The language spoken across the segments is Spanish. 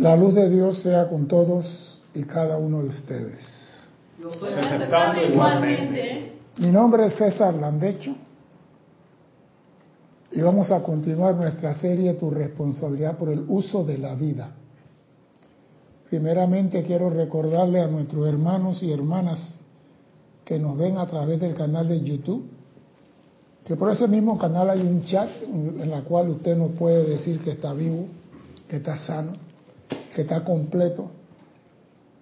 La luz de Dios sea con todos y cada uno de ustedes. Yo soy aceptando igualmente. Mi nombre es César Landecho y vamos a continuar nuestra serie Tu responsabilidad por el uso de la vida. Primeramente quiero recordarle a nuestros hermanos y hermanas que nos ven a través del canal de YouTube, que por ese mismo canal hay un chat en la cual usted nos puede decir que está vivo, que está sano, que está completo,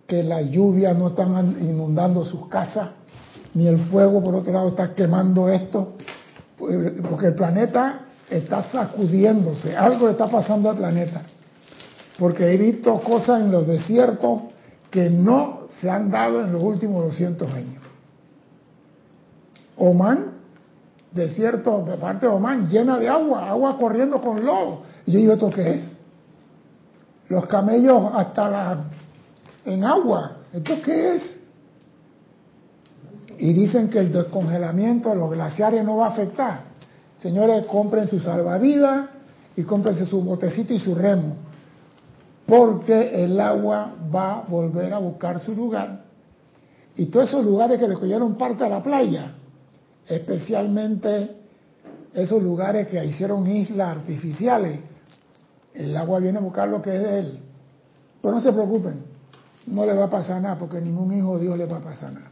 que la lluvia no está inundando sus casas, ni el fuego por otro lado está quemando esto, pues, porque el planeta está sacudiéndose, algo está pasando al planeta, porque he visto cosas en los desiertos que no se han dado en los últimos 200 años. Oman, desierto, de parte de Oman, llena de agua, agua corriendo con lodo. Y yo digo, ¿esto qué es? Los camellos hasta la, en agua, ¿esto qué es? Y dicen que el descongelamiento de los glaciares no va a afectar. Señores, compren su salvavidas y cómprense su botecito y su remo, porque el agua va a volver a buscar su lugar. Y todos esos lugares que le cogieron parte a la playa, especialmente esos lugares que hicieron islas artificiales, el agua viene a buscar lo que es de él. Pero no se preocupen, no le va a pasar nada, porque ningún hijo de Dios le va a pasar nada.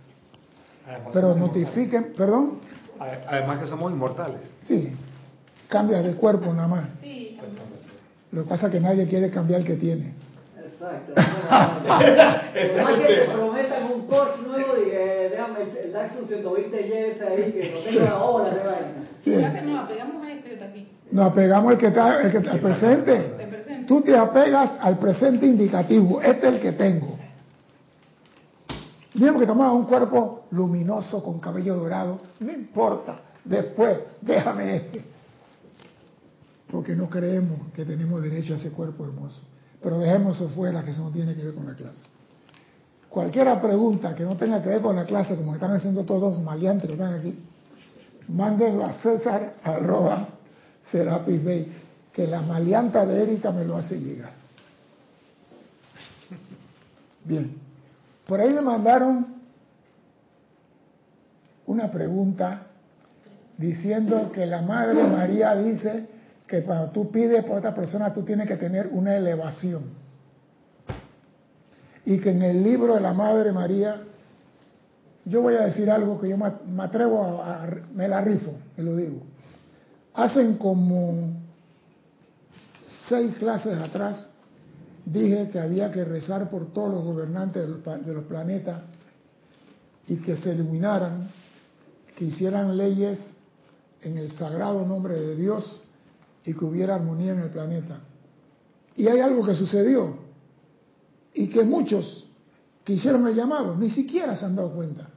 Pero notifiquen, perdón. Además que somos inmortales. Sí, cambia de cuerpo nada más. Sí. Lo que pasa es que nadie quiere cambiar el que tiene. Exacto. Por más que te prometan un Porsche nuevo, y eh, déjame el, Datsun 120 ese ahí, que lo tengo ahora de vaina. Ya que nos apegamos a este que está aquí. Nos apegamos al que está, el que está al presente. Tú te apegas al presente indicativo. Este es el que tengo. Digamos que tomaba un cuerpo luminoso con cabello dorado. No importa. Después, déjame este. Porque no creemos que tenemos derecho a ese cuerpo hermoso. Pero dejemos eso fuera, que eso no tiene que ver con la clase. Cualquiera pregunta que no tenga que ver con la clase, como están haciendo todos maleantes que están aquí, mándenlo a César arroba Serapis Bay, que la maleanta de Erika me lo hace llegar. Bien, por ahí me mandaron una pregunta diciendo que la Madre María dice que cuando tú pides por otra persona tú tienes que tener una elevación. Y que en el libro de la Madre María, yo voy a decir algo que yo me atrevo a, a- me la rifo, me lo digo. Hacen como seis clases atrás, dije que había que rezar por todos los gobernantes de los, planetas y que se iluminaran, que hicieran leyes en el sagrado nombre de Dios y que hubiera armonía en el planeta. Y hay algo que sucedió y que muchos que hicieron el llamado ni siquiera se han dado cuenta.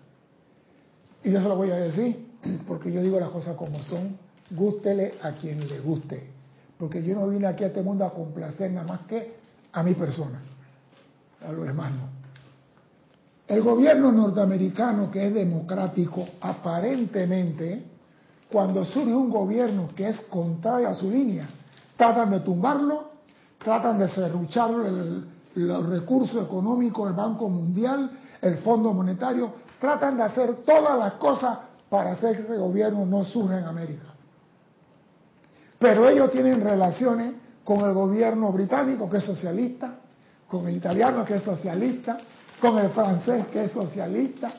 Y yo se lo voy a decir, porque yo digo las cosas como son, gústele a quien le guste, porque yo no vine aquí a este mundo a complacer nada más que a mi persona, a los demás no. El gobierno norteamericano, que es democrático, aparentemente, cuando surge un gobierno que es contrario a su línea, tratan de tumbarlo, tratan de serruchar el- los recursos económicos del Banco Mundial, el Fondo Monetario, tratan de hacer todas las cosas para hacer que ese gobierno no surja en América. Pero ellos tienen relaciones con el gobierno británico, que es socialista, con el italiano, que es socialista, con el francés, que es socialista,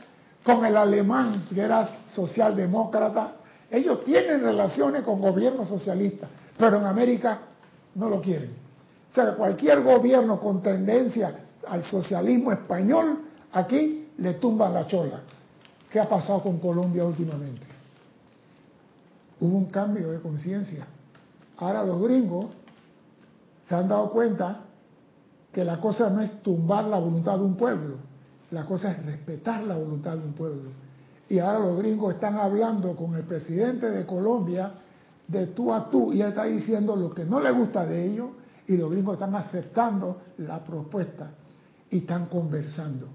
con el alemán, que era socialdemócrata. Ellos tienen relaciones con gobiernos socialistas, pero en América no lo quieren. O sea, cualquier gobierno con tendencia al socialismo español, aquí le tumban la chola. ¿Qué ha pasado con Colombia últimamente? Hubo un cambio de conciencia. Ahora los gringos se han dado cuenta que la cosa no es tumbar la voluntad de un pueblo, la cosa es respetar la voluntad de un pueblo. Y ahora los gringos están hablando con el presidente de Colombia de tú a tú y él está diciendo lo que no le gusta de ellos y los gringos están aceptando la propuesta y están conversando.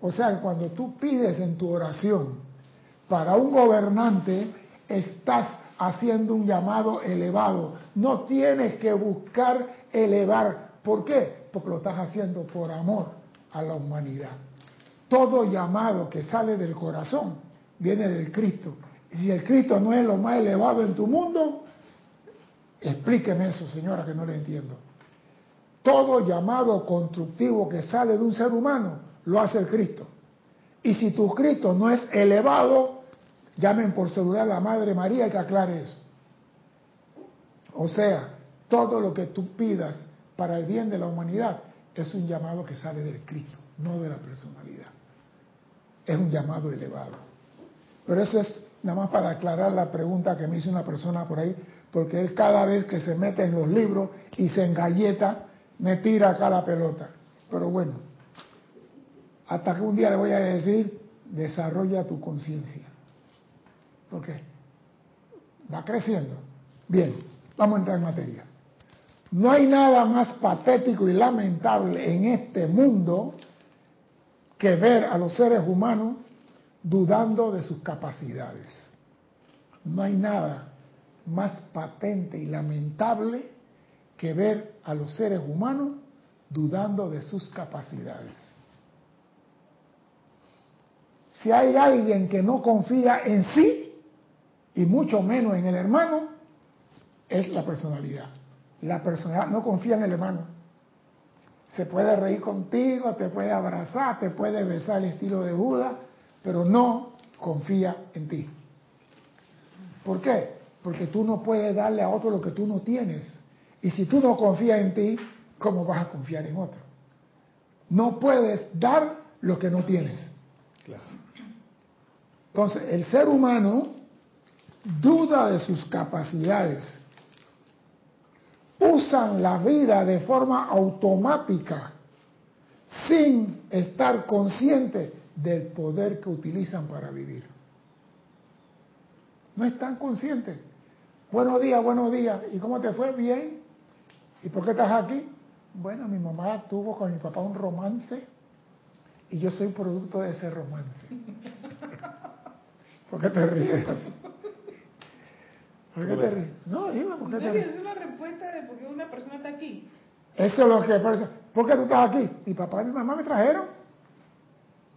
O sea que cuando tú pides en tu oración para un gobernante, estás haciendo un llamado elevado. No tienes que buscar elevar. ¿Por qué? porque lo estás haciendo por amor a la humanidad. Todo llamado que sale del corazón viene del Cristo. Y si el Cristo no es lo más elevado en tu mundo, explíqueme eso, señora, que no le entiendo. Todo llamado constructivo que sale de un ser humano lo hace el Cristo. Y si tu Cristo no es elevado, llamen por celular a la Madre María y que aclare eso. O sea, todo lo que tú pidas para el bien de la humanidad es un llamado que sale del Cristo, no de la personalidad. Es un llamado elevado. Pero eso es nada más para aclarar la pregunta que me hizo una persona por ahí, porque él cada vez que se mete en los libros y se engalleta, me tira acá la pelota. Pero bueno, hasta que un día le voy a decir, desarrolla tu conciencia. ¿Ok? Va creciendo. Bien, vamos a entrar en materia. No hay nada más patético y lamentable en este mundo que ver a los seres humanos dudando de sus capacidades. No hay nada más patente y lamentable que ver a los seres humanos dudando de sus capacidades. Si hay alguien que no confía en sí, y mucho menos en el hermano, es la personalidad. La personalidad no confía en el hermano. Se puede reír contigo, te puede abrazar, te puede besar el estilo de Buda, pero no confía en ti. ¿Por qué? Porque tú no puedes darle a otro lo que tú no tienes. Y si tú no confías en ti, ¿cómo vas a confiar en otro? No puedes dar lo que no tienes. Entonces, el ser humano duda de sus capacidades usan la vida de forma automática, sin estar conscientes del poder que utilizan para vivir. No están conscientes. Buenos días, buenos días. ¿Y cómo te fue? Bien. ¿Y por qué estás aquí? Bueno, mi mamá tuvo con mi papá un romance y yo soy producto de ese romance. ¿Por qué te ríes? ¿Por qué te ríes? No, dime, ¿por qué te ríes? Es una respuesta de por qué una persona está aquí. Eso es lo que parece. ¿Por qué tú estás aquí? Mi papá y mi mamá me trajeron.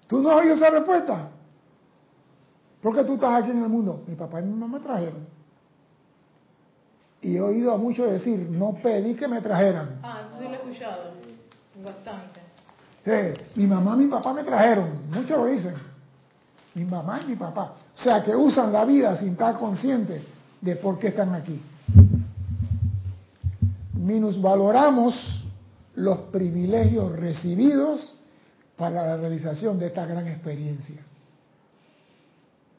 ¿Tú no has oído esa respuesta? ¿Por qué tú estás aquí en el mundo? Mi papá y mi mamá me trajeron. Y he oído a muchos decir, no pedí que me trajeran. Ah, eso sí lo he escuchado. Bastante. Sí, mi mamá y mi papá me trajeron. Muchos lo dicen. Mi mamá y mi papá. O sea, que usan la vida sin estar conscientes de por qué están aquí. Minusvaloramos los privilegios recibidos para la realización de esta gran experiencia.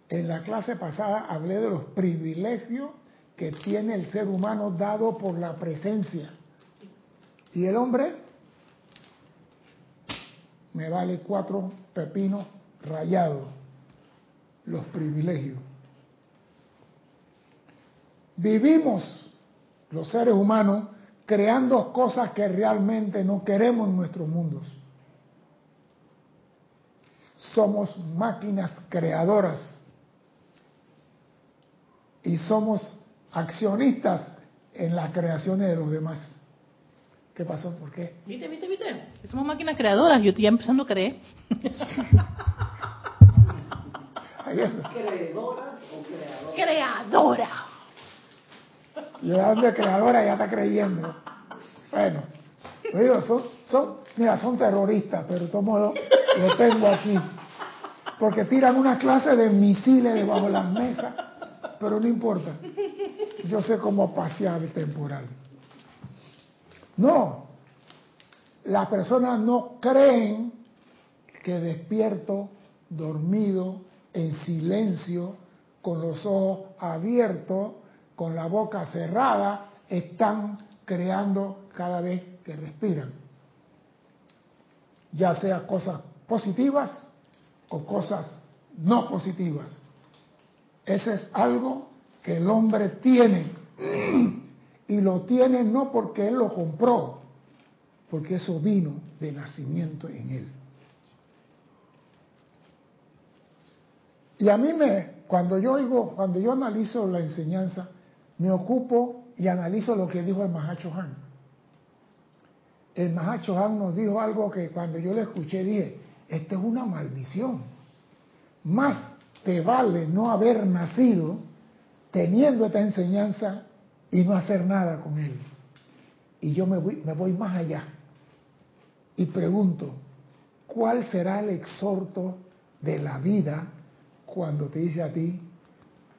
En la clase pasada hablé de los privilegios que tiene el ser humano dado por la presencia. Y el hombre me vale cuatro pepinos rayados, los privilegios. Vivimos los seres humanos creando cosas que realmente no queremos en nuestros mundos. Somos máquinas creadoras y somos accionistas en las creaciones de los demás. ¿Qué pasó? ¿Por qué? ¿Viste, viste, viste? Somos máquinas creadoras. Yo estoy ya empezando a creer. ¿Creedora o creadora? Creadora. Y hablando de creadora ya está creyendo. Bueno, digo, son, son, mira, son terroristas, pero de todo modo lo tengo aquí. Porque tiran una clase de misiles debajo de las mesas, pero no importa. Yo sé cómo pasear el temporal. No, las personas no creen que despierto, dormido, en silencio, con los ojos abiertos, con la boca cerrada, están creando cada vez que respiran. Ya sea cosas positivas o cosas no positivas. Ese es algo que el hombre tiene. Y lo tiene no porque él lo compró, porque eso vino de nacimiento en él. Y a mí me, cuando yo oigo, cuando yo analizo la enseñanza, me ocupo y analizo lo que dijo el Mahacho Han. el Mahacho Han nos dijo algo que cuando yo le escuché dije, esta es una maldición. Más te vale no haber nacido teniendo esta enseñanza y no hacer nada con él. Y yo me voy, me voy más allá y pregunto, ¿cuál será el exhorto de la vida cuando te dice a ti,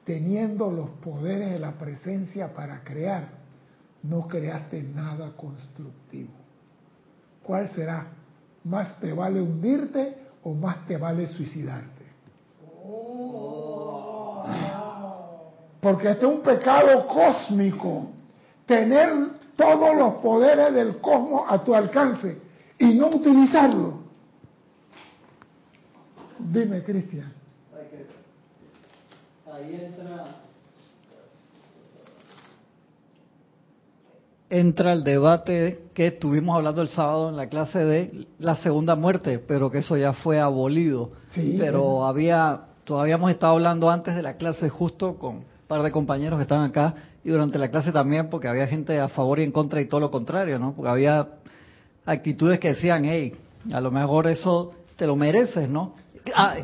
teniendo los poderes de la presencia para crear, no creaste nada constructivo? ¿Cuál será? ¿Más te vale hundirte o más te vale suicidarte? Porque este es un pecado cósmico. Tener todos los poderes del cosmos a tu alcance y no utilizarlo. Dime, Cristian. Ahí entra entra el debate que estuvimos hablando el sábado en la clase de la segunda muerte, pero que eso ya fue abolido. Sí, pero había, todavía hemos estado hablando antes de la clase justo con un par de compañeros que estaban acá y durante la clase también porque había gente a favor y en contra y todo lo contrario, ¿no? Porque había actitudes que decían, hey, a lo mejor eso te lo mereces, ¿no? Ah,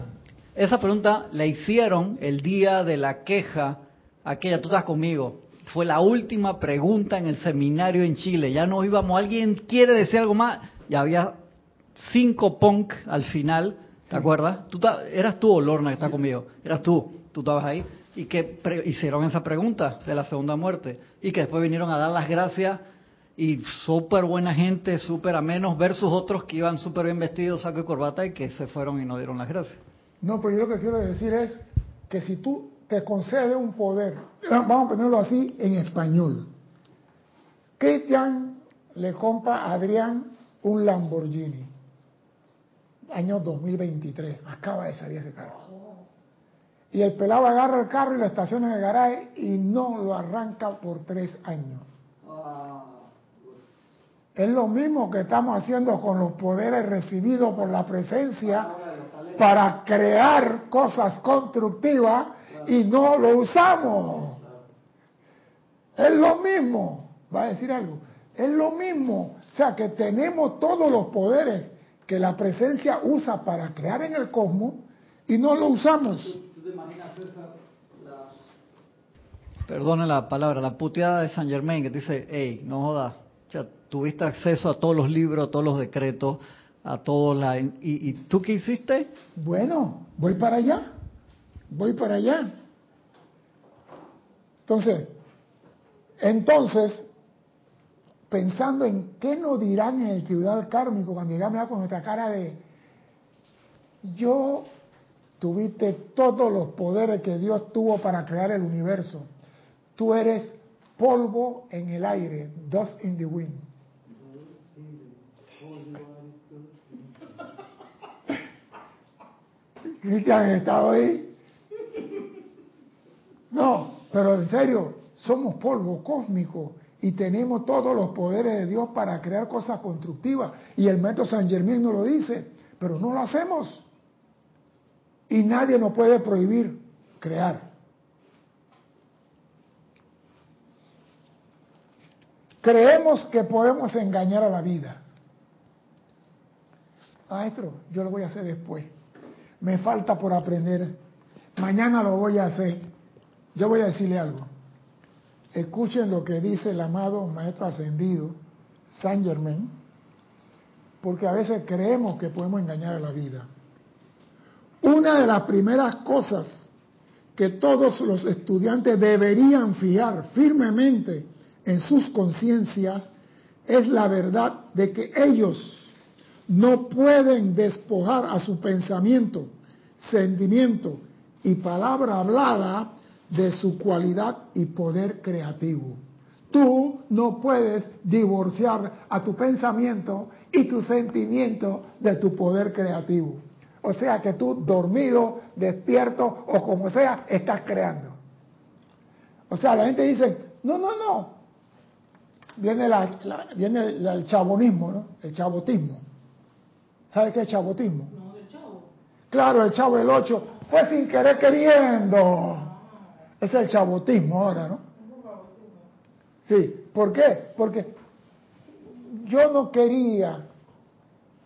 esa pregunta la hicieron el día de la queja, aquella, tú estás conmigo, fue la última pregunta en el seminario en Chile. Ya no íbamos, ¿alguien quiere decir algo más? Ya había cinco punk al final, ¿te acuerdas? Tú, eras tú, Lorna, que está conmigo. Eras tú, tú estabas ahí. Y que hicieron esa pregunta de la segunda muerte. Y que después vinieron a dar las gracias. Y súper buena gente, súper amenos, versus otros que iban súper bien vestidos, saco y corbata, y que se fueron y no dieron las gracias. No, pues yo lo que quiero decir es que si tú te concede un poder, vamos a ponerlo así en español. Cristian le compra a Adrián un Lamborghini, año 2023, acaba de salir ese carro. Y el pelado agarra el carro y lo estaciona en el garaje y no lo arranca por tres años. Es lo mismo que estamos haciendo con los poderes recibidos por la presencia para crear cosas constructivas y no lo usamos. Es lo mismo, va a decir algo, es lo mismo. O sea que tenemos todos los poderes que la presencia usa para crear en el cosmos y no lo usamos. Perdona la palabra, la puteada de San Germain que dice, hey, no jodas, tuviste acceso a todos los libros, a todos los decretos, a todos la... ¿Y, ¿Y tú qué hiciste? Bueno, voy para allá voy para allá. Entonces, entonces, pensando en qué nos dirán en el tribunal kármico cuando llegamos con nuestra cara de yo tuviste todos los poderes que Dios tuvo para crear el universo. Tú eres polvo en el aire, dust in the wind. Cristian estado ahí. No, pero en serio, somos polvo cósmico y tenemos todos los poderes de Dios para crear cosas constructivas. Y el método San Germán nos lo dice, pero no lo hacemos. Y nadie nos puede prohibir crear. Creemos que podemos engañar a la vida. Maestro, yo lo voy a hacer después. Me falta por aprender. Mañana lo voy a hacer. Yo voy a decirle algo. Escuchen lo que dice el amado Maestro Ascendido, Saint Germain, porque a veces creemos que podemos engañar a la vida. Una de las primeras cosas que todos los estudiantes deberían fijar firmemente en sus conciencias es la verdad de que ellos no pueden despojar a su pensamiento, sentimiento y palabra hablada de su cualidad y poder creativo. Tú no puedes divorciar a tu pensamiento y tu sentimiento de tu poder creativo. O sea que tú dormido, despierto o como sea, estás creando. O sea, la gente dice, no, no, no. Viene, la, viene el, chabonismo, ¿no? El chabotismo. ¿Sabe qué es chabotismo? No, el chavo. Claro, el chavo del 8 fue sin querer queriendo. Es el chabotismo ahora, ¿no? Sí, ¿por qué? Porque yo no quería,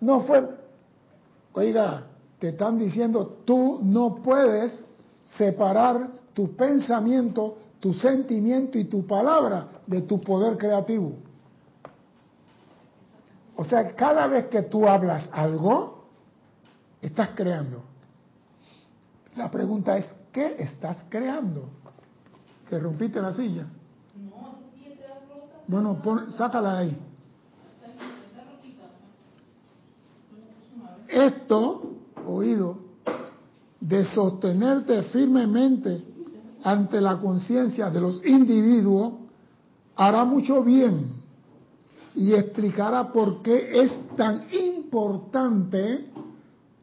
no fue, oiga, te están diciendo, tú no puedes separar tu pensamiento, tu sentimiento y tu palabra de tu poder creativo. O sea, cada vez que tú hablas algo, estás creando. La pregunta es, ¿qué estás creando? ¿Te rompiste la silla? Bueno, sácala de ahí. Esto, oído, de sostenerte firmemente ante la conciencia de los individuos, hará mucho bien y explicará por qué es tan importante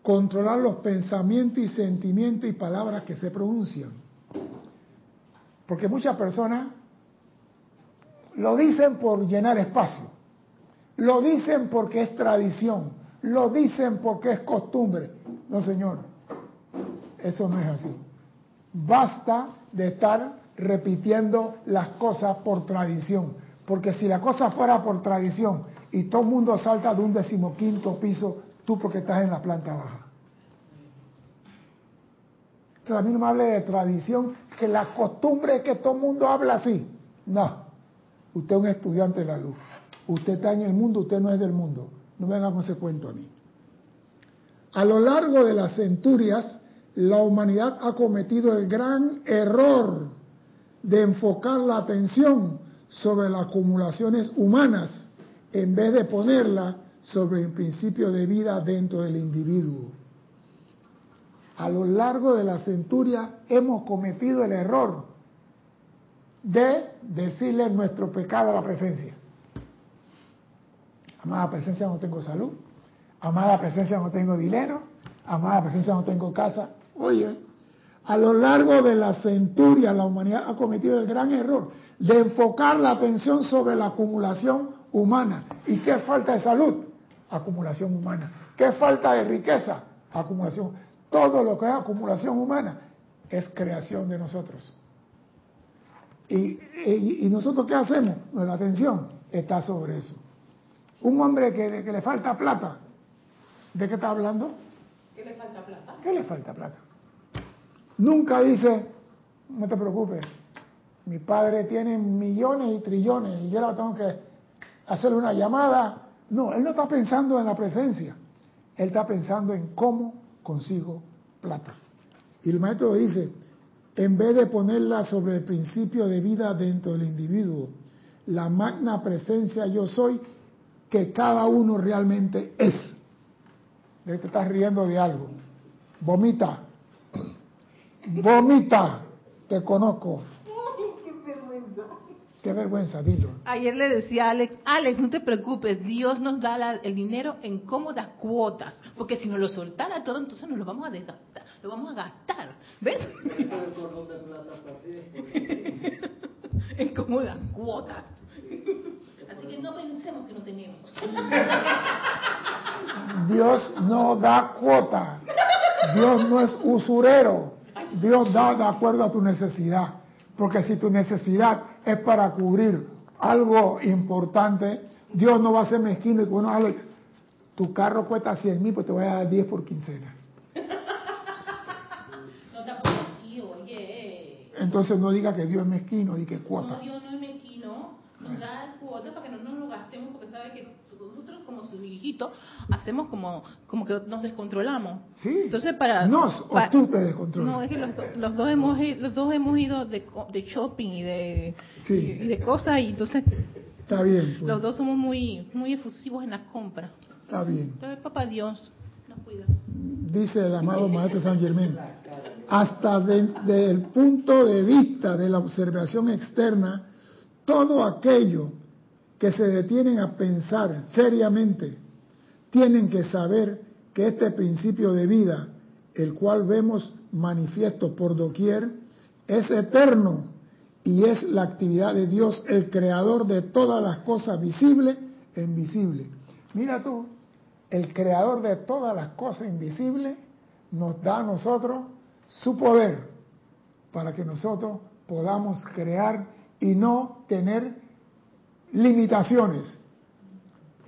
controlar los pensamientos y sentimientos y palabras que se pronuncian. Porque muchas personas lo dicen por llenar espacio, lo dicen porque es tradición, lo dicen porque es costumbre. No, señor, eso no es así. Basta de estar repitiendo las cosas por tradición. Porque si la cosa fuera por tradición y todo el mundo salta de un decimoquinto piso, tú porque estás en la planta baja. Entonces a mí no me hable de tradición, que la costumbre es que todo el mundo habla así. No, usted es un estudiante de la luz. Usted está en el mundo, usted no es del mundo. No venga con ese cuento a mí. A lo largo de las centurias, la humanidad ha cometido el gran error de enfocar la atención sobre las acumulaciones humanas en vez de ponerla sobre el principio de vida dentro del individuo. A lo largo de la centuria hemos cometido el error de decirle nuestro pecado a la presencia. Amada presencia, no tengo salud. Amada presencia, no tengo dinero. Amada presencia, no tengo casa. Oye, a lo largo de la centuria la humanidad ha cometido el gran error de enfocar la atención sobre la acumulación humana. ¿Y qué falta de salud? Acumulación humana. ¿Qué falta de riqueza? Acumulación. Todo lo que es acumulación humana es creación de nosotros. ¿Y, nosotros qué hacemos? Nuestra atención está sobre eso. Un hombre que, que le falta plata, ¿de qué está hablando? ¿Qué le falta plata? ¿Qué le falta plata? Nunca dice, no te preocupes, mi padre tiene millones y trillones y yo ahora tengo que hacerle una llamada. No, él no está pensando en la presencia, él está pensando en cómo consigo plata. Y el maestro dice, en vez de ponerla sobre el principio de vida dentro del individuo, la magna presencia yo soy que cada uno realmente es. Te estás riendo de algo. Vomita. Vomita, te conozco. qué vergüenza. Qué vergüenza, dilo. Ayer le decía a Alex, Alex, no te preocupes, Dios nos da el dinero en cómodas cuotas, porque si nos lo soltara todo, entonces nos lo vamos a desgastar, lo vamos a gastar, ¿ves? en cómodas cuotas. Así que no pensemos que no tenemos. Dios no da cuota. Dios no es usurero. Dios da de acuerdo a tu necesidad. Porque si tu necesidad es para cubrir algo importante, Dios no va a ser mezquino y bueno, Alex, tu carro cuesta 100 mil, pues te voy a dar 10 por quincena. No te así, oye. Entonces no diga que Dios es mezquino y que cuota. No, Dios no es mezquino. Nos da cuota para que no nos lo gastemos porque sabe que nosotros hijitos hacemos como como que nos descontrolamos. Sí. Entonces para nos o tú te descontrolas. No, es que los, los, dos hemos los dos hemos ido de, de shopping y de y, de cosas y entonces Está bien. Pues. Los dos somos muy muy efusivos en la compra. Está bien. Entonces, papá Dios nos cuida. Dice el amado Maestro San Germán, hasta desde el punto de vista de la observación externa, todo aquello que se detienen a pensar seriamente tienen que saber que este principio de vida, el cual vemos manifiesto por doquier, es eterno y es la actividad de Dios, el creador de todas las cosas visibles e invisibles. Mira tú, el creador de todas las cosas invisibles nos da a nosotros su poder para que nosotros podamos crear y no tener limitaciones.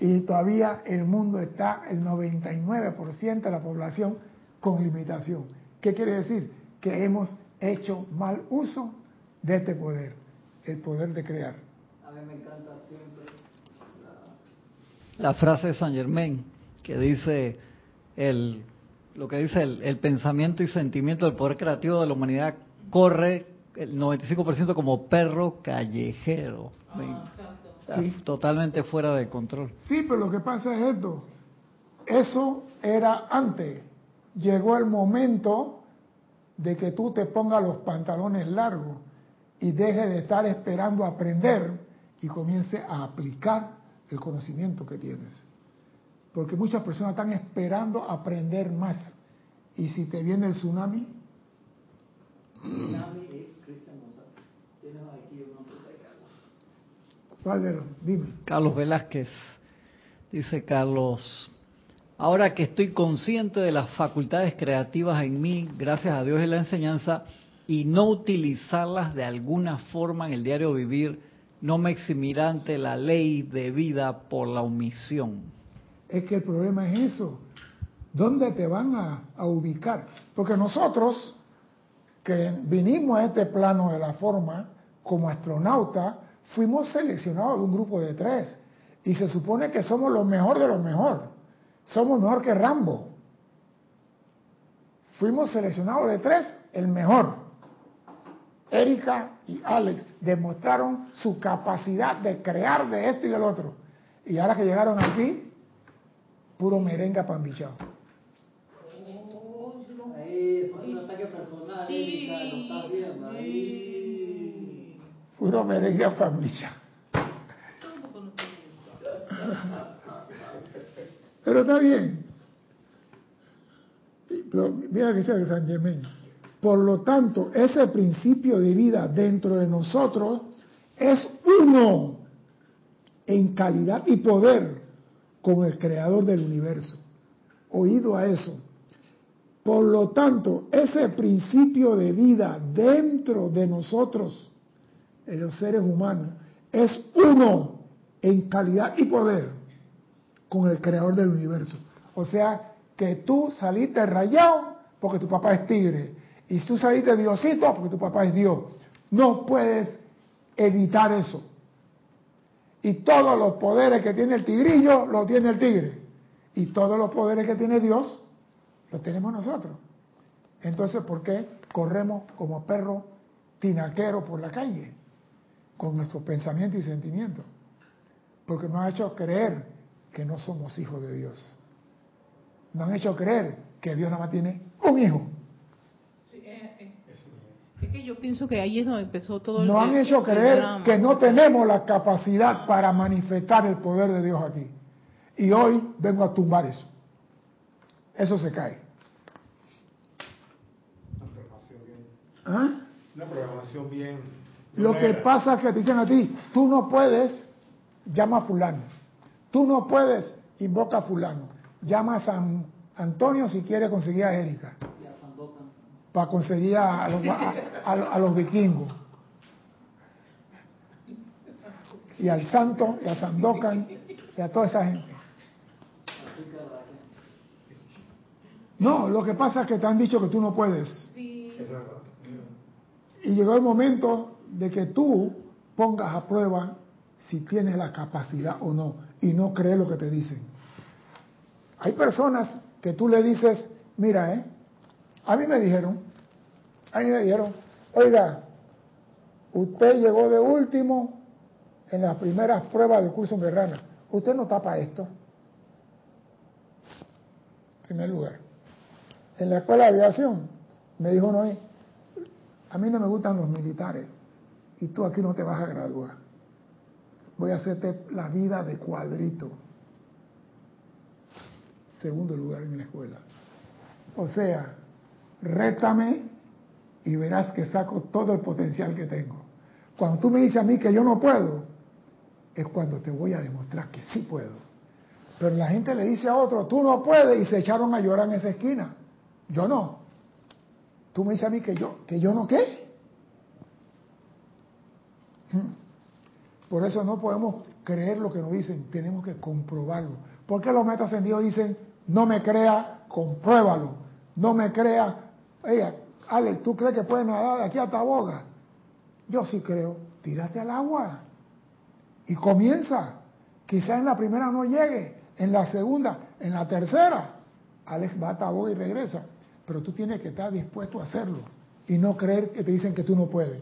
Y todavía el mundo está, el 99% de la población, con limitación. ¿Qué quiere decir? Que hemos hecho mal uso de este poder, el poder de crear. A mí me encanta siempre la frase de Saint Germain que dice el lo que dice el, el pensamiento y sentimiento del poder creativo de la humanidad corre el 95% como perro callejero. Sí. Totalmente fuera de control. Sí, pero lo que pasa es esto. Eso era antes. Llegó el momento de que tú te pongas los pantalones largos y dejes de estar esperando aprender y comience a aplicar el conocimiento que tienes. Porque muchas personas están esperando aprender más. Y si te viene el tsunami, Tsunami y Cristian González. Tienes aquí una pregunta de Carlos. ¿Cuál de los? Dime. Carlos Velázquez. Dice Carlos, ahora que estoy consciente de las facultades creativas en mí, gracias a Dios y la enseñanza, y no utilizarlas de alguna forma en el diario vivir, no me eximirá ante la ley de vida por la omisión. Es que el problema es eso. ¿Dónde te van a, a ubicar? Porque nosotros, que vinimos a este plano de la forma como astronauta, fuimos seleccionados de un grupo de tres. Y se supone que somos lo mejor de lo mejor. Somos mejor que Rambo. Fuimos seleccionados de tres, el mejor. Erika y Alex demostraron su capacidad de crear de esto y del otro. Y ahora que llegaron aquí, puro merenga pambichado. Ahí, eso es un ataque personal, Erika, lo estás viendo ahí. Puro merenga pambichado. Pero está bien. Pero mira que dice San Germán. Por lo tanto, ese principio de vida dentro de nosotros es uno en calidad y poder con el creador del universo. Oído a eso. Por lo tanto, ese principio de vida dentro de nosotros, en los seres humanos, es uno en calidad y poder con el creador del universo. O sea, que tú saliste rayado porque tu papá es tigre. Y tú saliste diosito porque tu papá es Dios. No puedes evitar eso. Y todos los poderes que tiene el tigrillo, los tiene el tigre. Y todos los poderes que tiene Dios, los tenemos nosotros. Entonces, ¿por qué corremos como perros tinaqueros por la calle? Con nuestros pensamientos y sentimientos. Porque nos ha hecho creer que no somos hijos de Dios. Nos han hecho creer que Dios nada más tiene un hijo. Sí, eh, eh. Es que yo pienso que ahí es donde empezó todo el Nos han hecho creer que no tenemos la capacidad para manifestar el poder de Dios aquí. Y hoy vengo a tumbar eso. Eso se cae. Una programación bien. ¿Ah? Una programación bien. Lo que pasa es que te dicen a ti, tú no puedes, llama a fulano. Tú no puedes, invoca a fulano. Llama a San Antonio si quiere conseguir a Erika. Y a Sandokan. Para conseguir a, a los, a- a- a los vikingos. Y al santo, y a Sandokan, y a toda esa gente. No, lo que pasa es que te han dicho que tú no puedes. Sí. Y llegó el momento de que tú pongas a prueba si tienes la capacidad o no, y no crees lo que te dicen. Hay personas que tú le dices, mira, ¿eh? A mí me dijeron, a mí me dijeron, oiga, usted llegó de último en las primeras pruebas del curso en Guerrana. Usted no tapa esto. En primer lugar. En la escuela de aviación, me dijo Noé, a mí no me gustan los militares y tú aquí no te vas a graduar. Voy a hacerte la vida de cuadrito. Segundo lugar en la escuela. O sea, rétame y verás que saco todo el potencial que tengo. Cuando tú me dices a mí que yo no puedo, es cuando te voy a demostrar que sí puedo. Pero la gente le dice a otro, tú no puedes, y se echaron a llorar en esa esquina. Yo no. Tú me dices a mí que yo, que yo no qué. Hmm. Por eso no podemos creer lo que nos dicen, tenemos que comprobarlo. ¿Por qué los metas ascendidos dicen, no me crea, compruébalo? No me crea, ella, Alex, ¿tú crees que puedes nadar de aquí a Taboga? Yo sí creo, tírate al agua y comienza. Quizá en la primera no llegue, en la segunda, en la tercera, Alex va a Taboga y regresa. Pero tú tienes que estar dispuesto a hacerlo y no creer que te dicen que tú no puedes.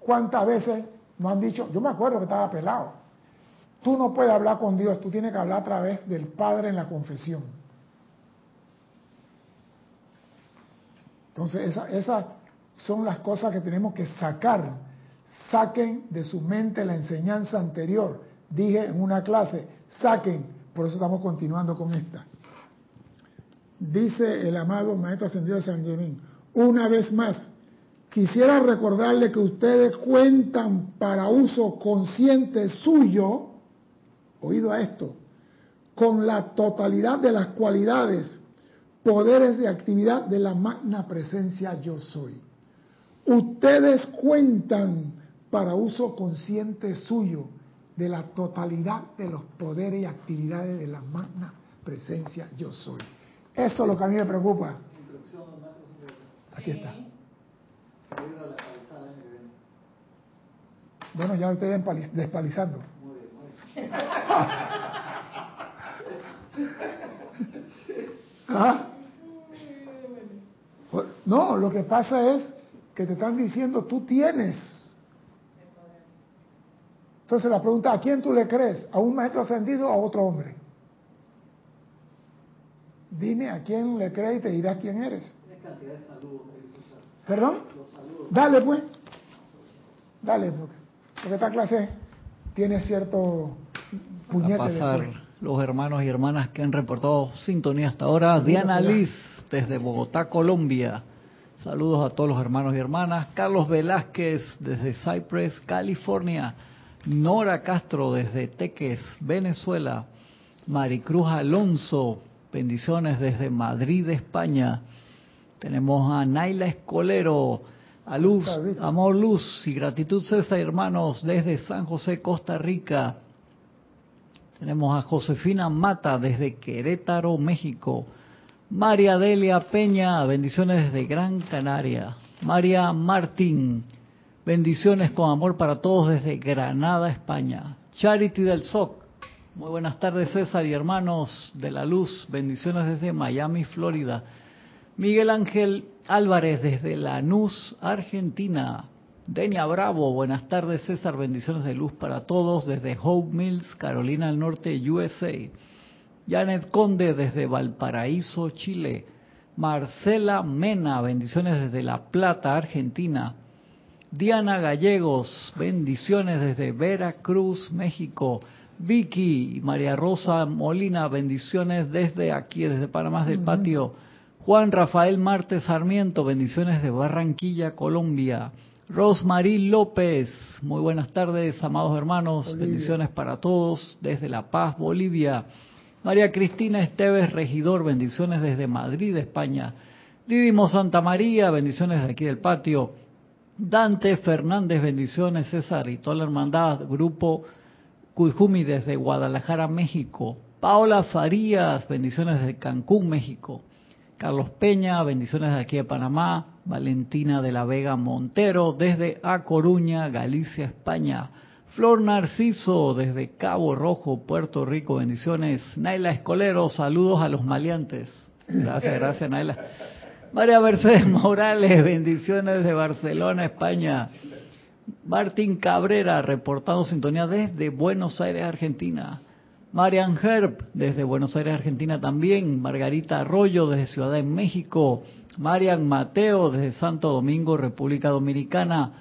¿Cuántas veces nos han dicho, yo me acuerdo que estaba pelado, tú no puedes hablar con Dios, tú tienes que hablar a través del Padre en la confesión. Entonces, esas son las cosas que tenemos que sacar. Saquen de su mente la enseñanza anterior. Dije en una clase, saquen, por eso estamos continuando con esta. Dice el amado Maestro Ascendido de San Germán, una vez más, quisiera recordarle que ustedes cuentan para uso consciente suyo, oído a esto, con la totalidad de las cualidades poderes de actividad de la magna presencia yo soy. Ustedes cuentan para uso consciente suyo de la totalidad de los poderes y actividades de la magna presencia yo soy. Eso es lo que a mí me preocupa. Aquí está. Bueno, ya estoy despalizando. ¿Ah? No, lo que pasa es que te están diciendo, tú tienes. Entonces la pregunta, ¿a quién tú le crees? ¿A un maestro ascendido o a otro hombre? Dime a quién le crees y te dirá quién eres. ¿Perdón? Dale pues. Dale, porque, porque esta clase tiene cierto puñete. A pasar los hermanos y hermanas que han reportado sintonía hasta ahora. Diana Liz, desde Bogotá, Colombia. Saludos a todos los hermanos y hermanas. Carlos Velázquez desde Cypress, California. Nora Castro desde Teques, Venezuela. Maricruz Alonso, bendiciones desde Madrid, España. Tenemos a Naila Escolero, a Luz, amor, luz y gratitud César, hermanos, desde San José, Costa Rica. Tenemos a Josefina Mata desde Querétaro, México. María Delia Peña, bendiciones desde Gran Canaria. María Martín, bendiciones con amor para todos desde Granada, España. Charity del SOC, muy buenas tardes César y hermanos de la luz, bendiciones desde Miami, Florida. Miguel Ángel Álvarez desde Lanús, Argentina. Denia Bravo, buenas tardes César, bendiciones de luz para todos desde Hope Mills, Carolina del Norte, USA. Janet Conde desde Valparaíso, Chile. Marcela Mena, bendiciones desde La Plata, Argentina. Diana Gallegos, bendiciones desde Veracruz, México. Vicky y María Rosa Molina, bendiciones desde aquí, desde Panamá del Patio. Juan Rafael Martes Sarmiento, bendiciones de Barranquilla, Colombia. Rosmarie López, muy buenas tardes, amados hermanos, bendiciones para todos desde La Paz, Bolivia. María Cristina Esteves Regidor, bendiciones desde Madrid, España. Didimo Santa María, bendiciones de aquí del patio. Dante Fernández, bendiciones, César y toda la hermandad, grupo Cujumi desde Guadalajara, México. Paola Farías, bendiciones desde Cancún, México. Carlos Peña, bendiciones de aquí de Panamá. Valentina de la Vega Montero, desde A Coruña, Galicia, España. Flor Narciso desde Cabo Rojo, Puerto Rico, bendiciones. Naila Escolero, saludos a los maleantes. Gracias, gracias Naila. María Mercedes Morales, bendiciones desde Barcelona, España. Martín Cabrera, reportando sintonía desde Buenos Aires, Argentina. Marian Herb, desde Buenos Aires, Argentina también. Margarita Arroyo, desde Ciudad de México. Marian Mateo, desde Santo Domingo, República Dominicana.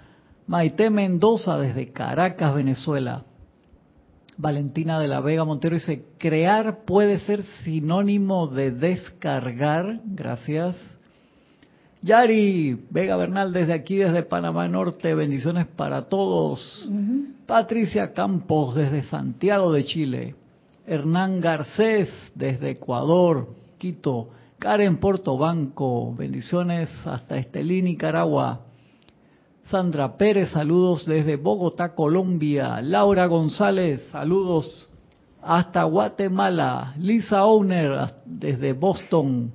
Maite Mendoza desde Caracas, Venezuela. Valentina de la Vega Montero dice, crear puede ser sinónimo de descargar. Gracias. Yari Vega Bernal desde aquí, desde Panamá Norte. Bendiciones para todos. Patricia Campos desde Santiago de Chile. Hernán Garcés desde Ecuador, Quito. Karen Portobanco. Bendiciones hasta Estelín, Nicaragua. Sandra Pérez, saludos desde Bogotá, Colombia. Laura González, saludos hasta Guatemala. Lisa Owner, desde Boston.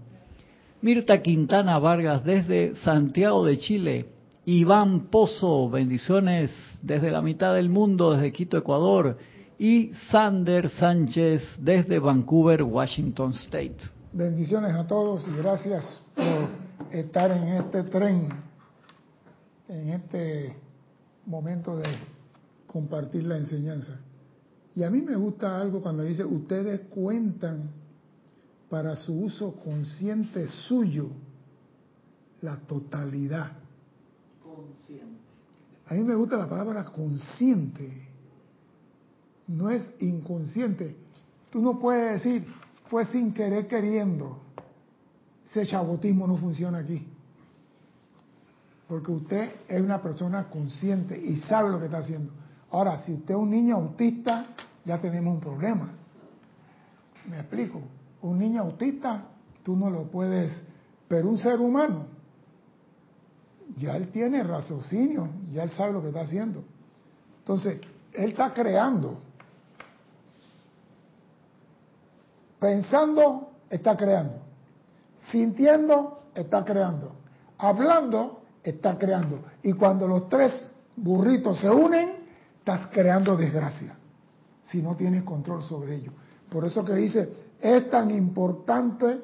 Mirta Quintana Vargas, desde Santiago de Chile. Iván Pozo, bendiciones desde la mitad del mundo, desde Quito, Ecuador. Y Sander Sánchez, desde Vancouver, Washington State. Bendiciones a todos y gracias por estar en este tren, en este momento de compartir la enseñanza. Y a mí me gusta algo cuando dice, ustedes cuentan para su uso consciente suyo la totalidad. Consciente. A mí me gusta la palabra consciente. No es inconsciente. Tú no puedes decir, fue sin querer queriendo. Ese chabotismo no funciona aquí. Porque usted es una persona consciente y sabe lo que está haciendo. Ahora, si usted es un niño autista, ya tenemos un problema. Me explico. Un niño autista, tú no lo puedes, pero un ser humano, ya él tiene raciocinio, ya él sabe lo que está haciendo. Entonces, él está creando. Pensando, está creando. Sintiendo, está creando. Hablando, está creando. Y cuando los tres burritos se unen, estás creando desgracia. Si no tienes control sobre ello. Por eso que dice, es tan importante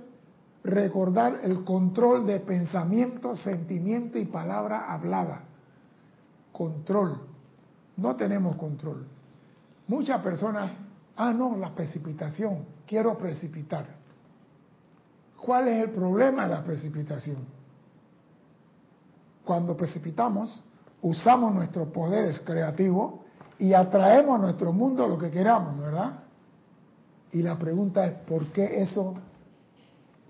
recordar el control de pensamiento, sentimiento y palabra hablada. Control. No tenemos control. Muchas personas, ah, no, la precipitación, quiero precipitar. ¿Cuál es el problema de la precipitación? Cuando precipitamos, usamos nuestros poderes creativos y atraemos a nuestro mundo lo que queramos, ¿verdad? Y la pregunta es, ¿por qué eso,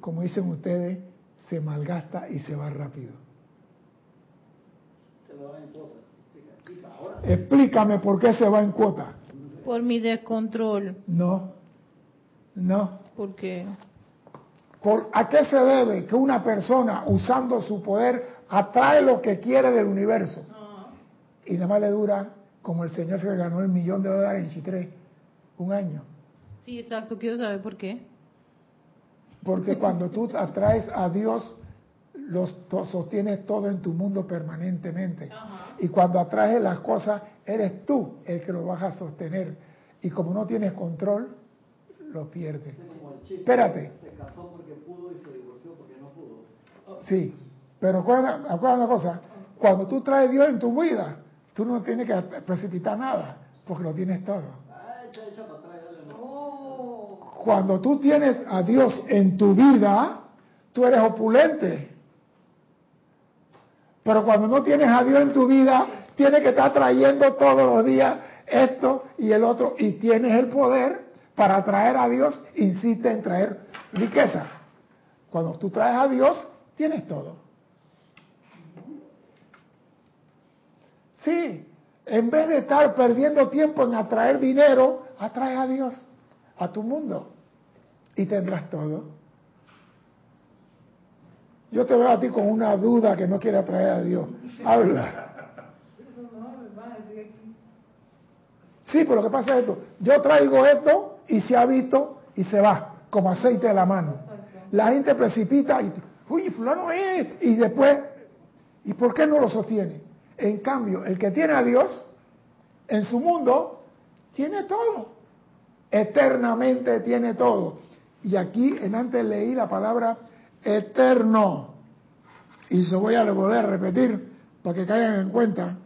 como dicen ustedes, se malgasta y se va rápido? Se lo van en cuotas. Explica, Ahora Explícame por qué se va en cuota. Por mi descontrol. No, no. Porque ¿Por, ¿A qué se debe que una persona usando su poder atrae lo que quiere del universo? Y nada más le dura, como el señor se ganó el millón de dólares en Chitré, un año. Sí, exacto. Quiero saber por qué. Porque cuando tú atraes a Dios, los to- sostienes todo en tu mundo permanentemente. Y cuando atraes las cosas, eres tú el que lo vas a sostener. Y como no tienes control, lo pierdes. Espérate. Se casó porque pudo y se divorció porque no pudo. Sí, pero acuérdate, acuérdate una cosa, cuando tú traes Dios en tu vida, tú no tienes que precipitar nada, porque lo tienes todo. No. Cuando tú tienes a Dios en tu vida, tú eres opulente. Pero cuando no tienes a Dios en tu vida, tienes que estar trayendo todos los días esto y el otro, y tienes el poder para atraer a Dios, insiste en traer riqueza. Cuando tú traes a Dios, tienes todo. Sí, en vez de estar perdiendo tiempo en atraer dinero, atrae a Dios a tu mundo y tendrás todo. Yo te veo a ti con una duda que no quiere atraer a Dios. Habla. Sí, pero lo que pasa es esto. Yo traigo esto y se ha visto y se va, como aceite de la mano. La gente precipita y, uy, fulano es, y después, ¿y por qué no lo sostiene? En cambio, el que tiene a Dios en su mundo, tiene todo. Eternamente tiene todo. Y aquí en antes leí la palabra eterno. Y se voy a volver a repetir para que caigan en cuenta.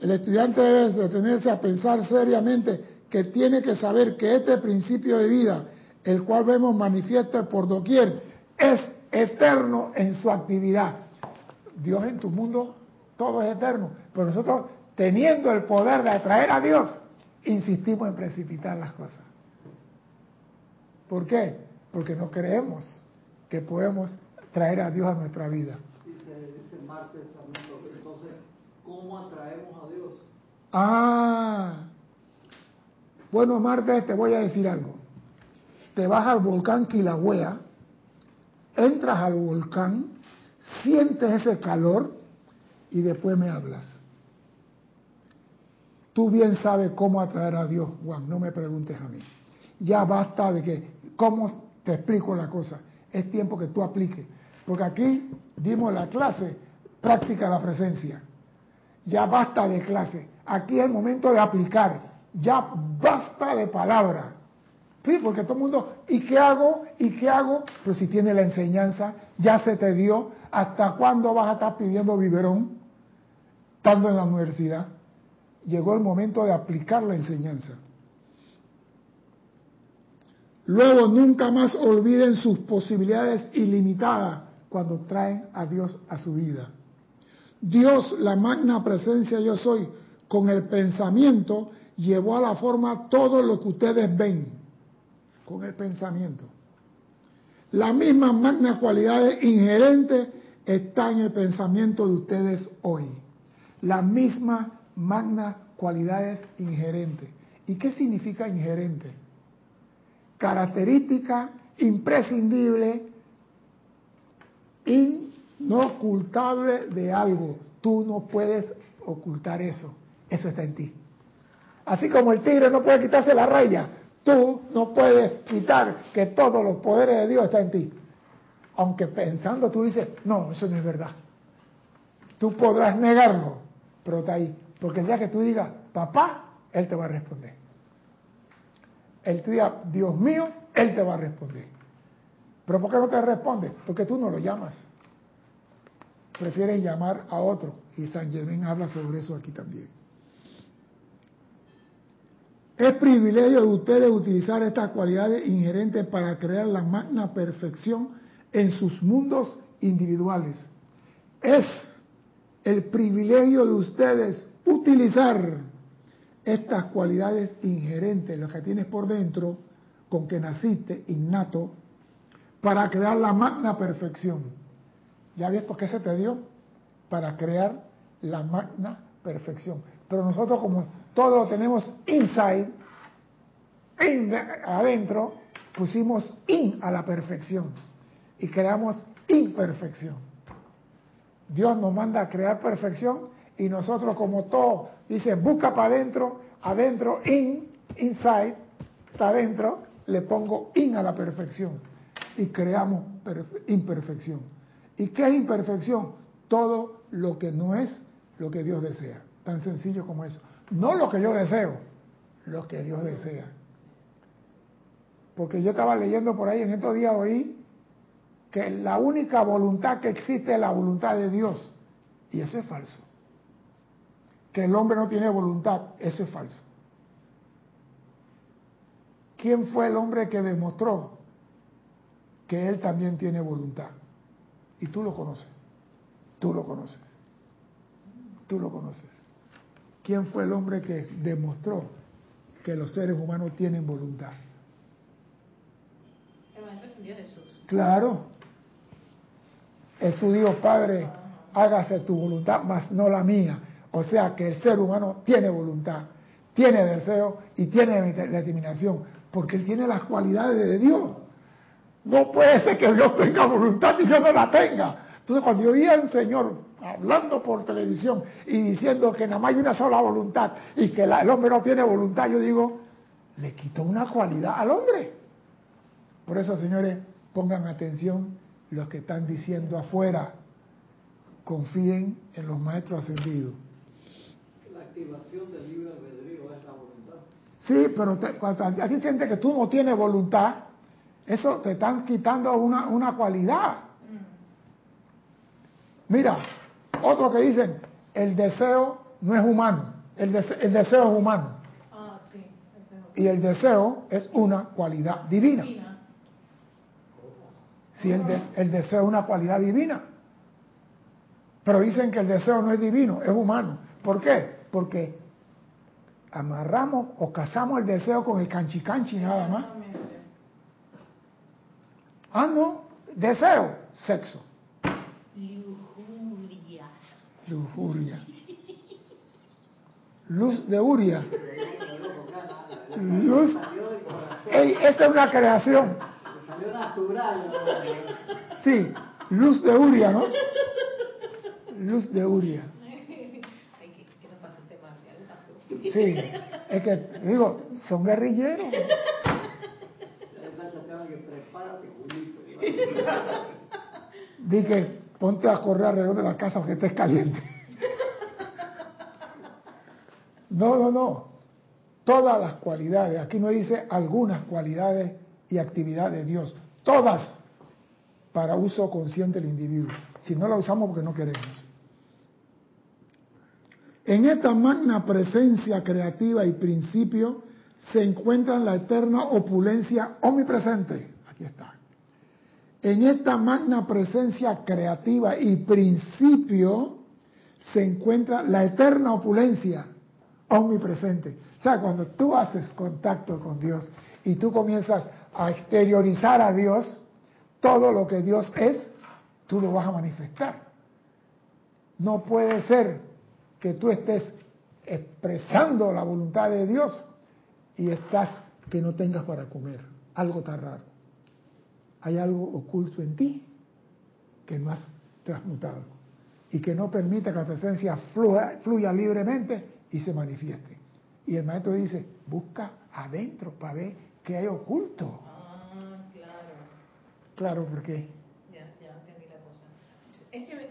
El estudiante debe detenerse a pensar seriamente que tiene que saber que este principio de vida, el cual vemos manifiesto por doquier, es eterno en su actividad. Dios en tu mundo, todo es eterno. Pero nosotros, teniendo el poder de atraer a Dios, insistimos en precipitar las cosas. ¿Por qué? Porque no creemos que podemos traer a Dios a nuestra vida. Dice, dice Marte Sarmiento, entonces, ¿cómo atraemos a Dios? Ah, bueno, Marte, te voy a decir algo. Te vas al volcán Kilauea, entras al volcán, sientes ese calor y después me hablas. Tú bien sabes cómo atraer a Dios, Juan, no me preguntes a mí. Ya basta de que, ¿cómo te explico la cosa? Es tiempo que tú apliques. Porque aquí dimos la clase, práctica la presencia. Ya basta de clase. Aquí es el momento de aplicar. Ya basta de palabras. Sí, porque todo el mundo, ¿y qué hago? ¿Y qué hago? Pero si tiene la enseñanza, ya se te dio. ¿Hasta cuándo vas a estar pidiendo biberón? Estando en la universidad. Llegó el momento de aplicar la enseñanza. Luego, nunca más olviden sus posibilidades ilimitadas cuando traen a Dios a su vida. Dios, la magna presencia yo soy, con el pensamiento llevó a la forma todo lo que ustedes ven, con el pensamiento. La misma magna cualidad inherente está en el pensamiento de ustedes hoy. La misma magna cualidades inherentes. ¿Y qué significa inherente? Característica imprescindible, inocultable de algo. Tú no puedes ocultar eso. Eso está en ti. Así como el tigre no puede quitarse la raya, tú no puedes quitar que todos los poderes de Dios están en ti. Aunque pensando tú dices, no, eso no es verdad. Tú podrás negarlo, pero está ahí. Porque el día que tú digas, papá, Él te va a responder. El día, Dios mío, Él te va a responder. ¿Pero por qué no te responde? Porque tú no lo llamas. Prefieres llamar a otro. Y San Germán habla sobre eso aquí también. Es privilegio de ustedes utilizar estas cualidades inherentes para crear la magna perfección en sus mundos individuales. Es el privilegio de ustedes utilizar estas cualidades inherentes, lo que tienes por dentro, con que naciste innato, para crear la magna perfección. ¿Ya ves por qué se te dio? Para crear la magna perfección. Pero nosotros como todo lo tenemos inside, adentro, pusimos in a la perfección y creamos imperfección. Dios nos manda a crear perfección y nosotros como todo, dice, busca para adentro, adentro, in, inside, está adentro, le pongo in a la perfección y creamos imperfección. ¿Y qué es imperfección? Todo lo que no es lo que Dios desea. Tan sencillo como eso. No lo que yo deseo, lo que Dios desea. Porque yo estaba leyendo por ahí en estos días oí que la única voluntad que existe es la voluntad de Dios. Y eso es falso. Que el hombre no tiene voluntad, eso es falso. ¿Quién fue el hombre que demostró que él también tiene voluntad? Y tú lo conoces. Tú lo conoces. Tú lo conoces. ¿Quién fue el hombre que demostró que los seres humanos tienen voluntad? El Maestro Ascendido Jesús. Claro. Jesús dijo, Padre, hágase tu voluntad, mas no la mía. O sea que el ser humano tiene voluntad, tiene deseo y tiene determinación, porque él tiene las cualidades de Dios. No puede ser que Dios tenga voluntad y yo no la tenga. Entonces cuando yo vi al Señor hablando por televisión y diciendo que nada más hay una sola voluntad y que el hombre no tiene voluntad, yo digo, le quitó una cualidad al hombre. Por eso, señores, pongan atención los que están diciendo afuera, confíen en los maestros ascendidos. La activación del libre albedrío es la voluntad. Sí, pero te, cuando aquí siente que tú no tienes voluntad, eso te están quitando una, una cualidad. Mira, otro que dicen, el deseo no es humano, el, dese, el deseo es humano. Ah, sí. Y el deseo es una cualidad divina. Divina. Si el, de- el deseo es una cualidad divina. Pero dicen que el deseo no es divino, es humano. ¿Por qué? Porque amarramos o casamos el deseo con el canchicanchi nada más. Ah, no, deseo, sexo, Lujuria. lujuria. Luz de Uria. Luz. Ey, esa es una creación. salió natural. ¿no? Sí, luz de Uria, ¿no? Luz de Uria. Sí, es que, digo, son guerrilleros. Prepárate, Julito. Di que ponte a correr alrededor de la casa porque estés caliente. No, no, no. Todas las cualidades, aquí no dice algunas cualidades y actividades de Dios, todas para uso consciente del individuo. Si no la usamos porque no queremos. En esta magna presencia creativa y principio se encuentra la eterna opulencia omnipresente. Aquí está. En esta magna presencia creativa y principio se encuentra la eterna opulencia omnipresente. O sea, cuando tú haces contacto con Dios y tú comienzas a exteriorizar a Dios, todo lo que Dios es, tú lo vas a manifestar. No puede ser que tú estés expresando la voluntad de Dios y estás que no tengas para comer. Algo tan raro. Hay algo oculto en ti que no has transmutado y que no permite que la presencia fluya, fluya libremente y se manifieste. Y el maestro dice, busca adentro para ver qué hay oculto. Ah, claro. Claro, ¿por qué? Ya, ya entendí la cosa. Es que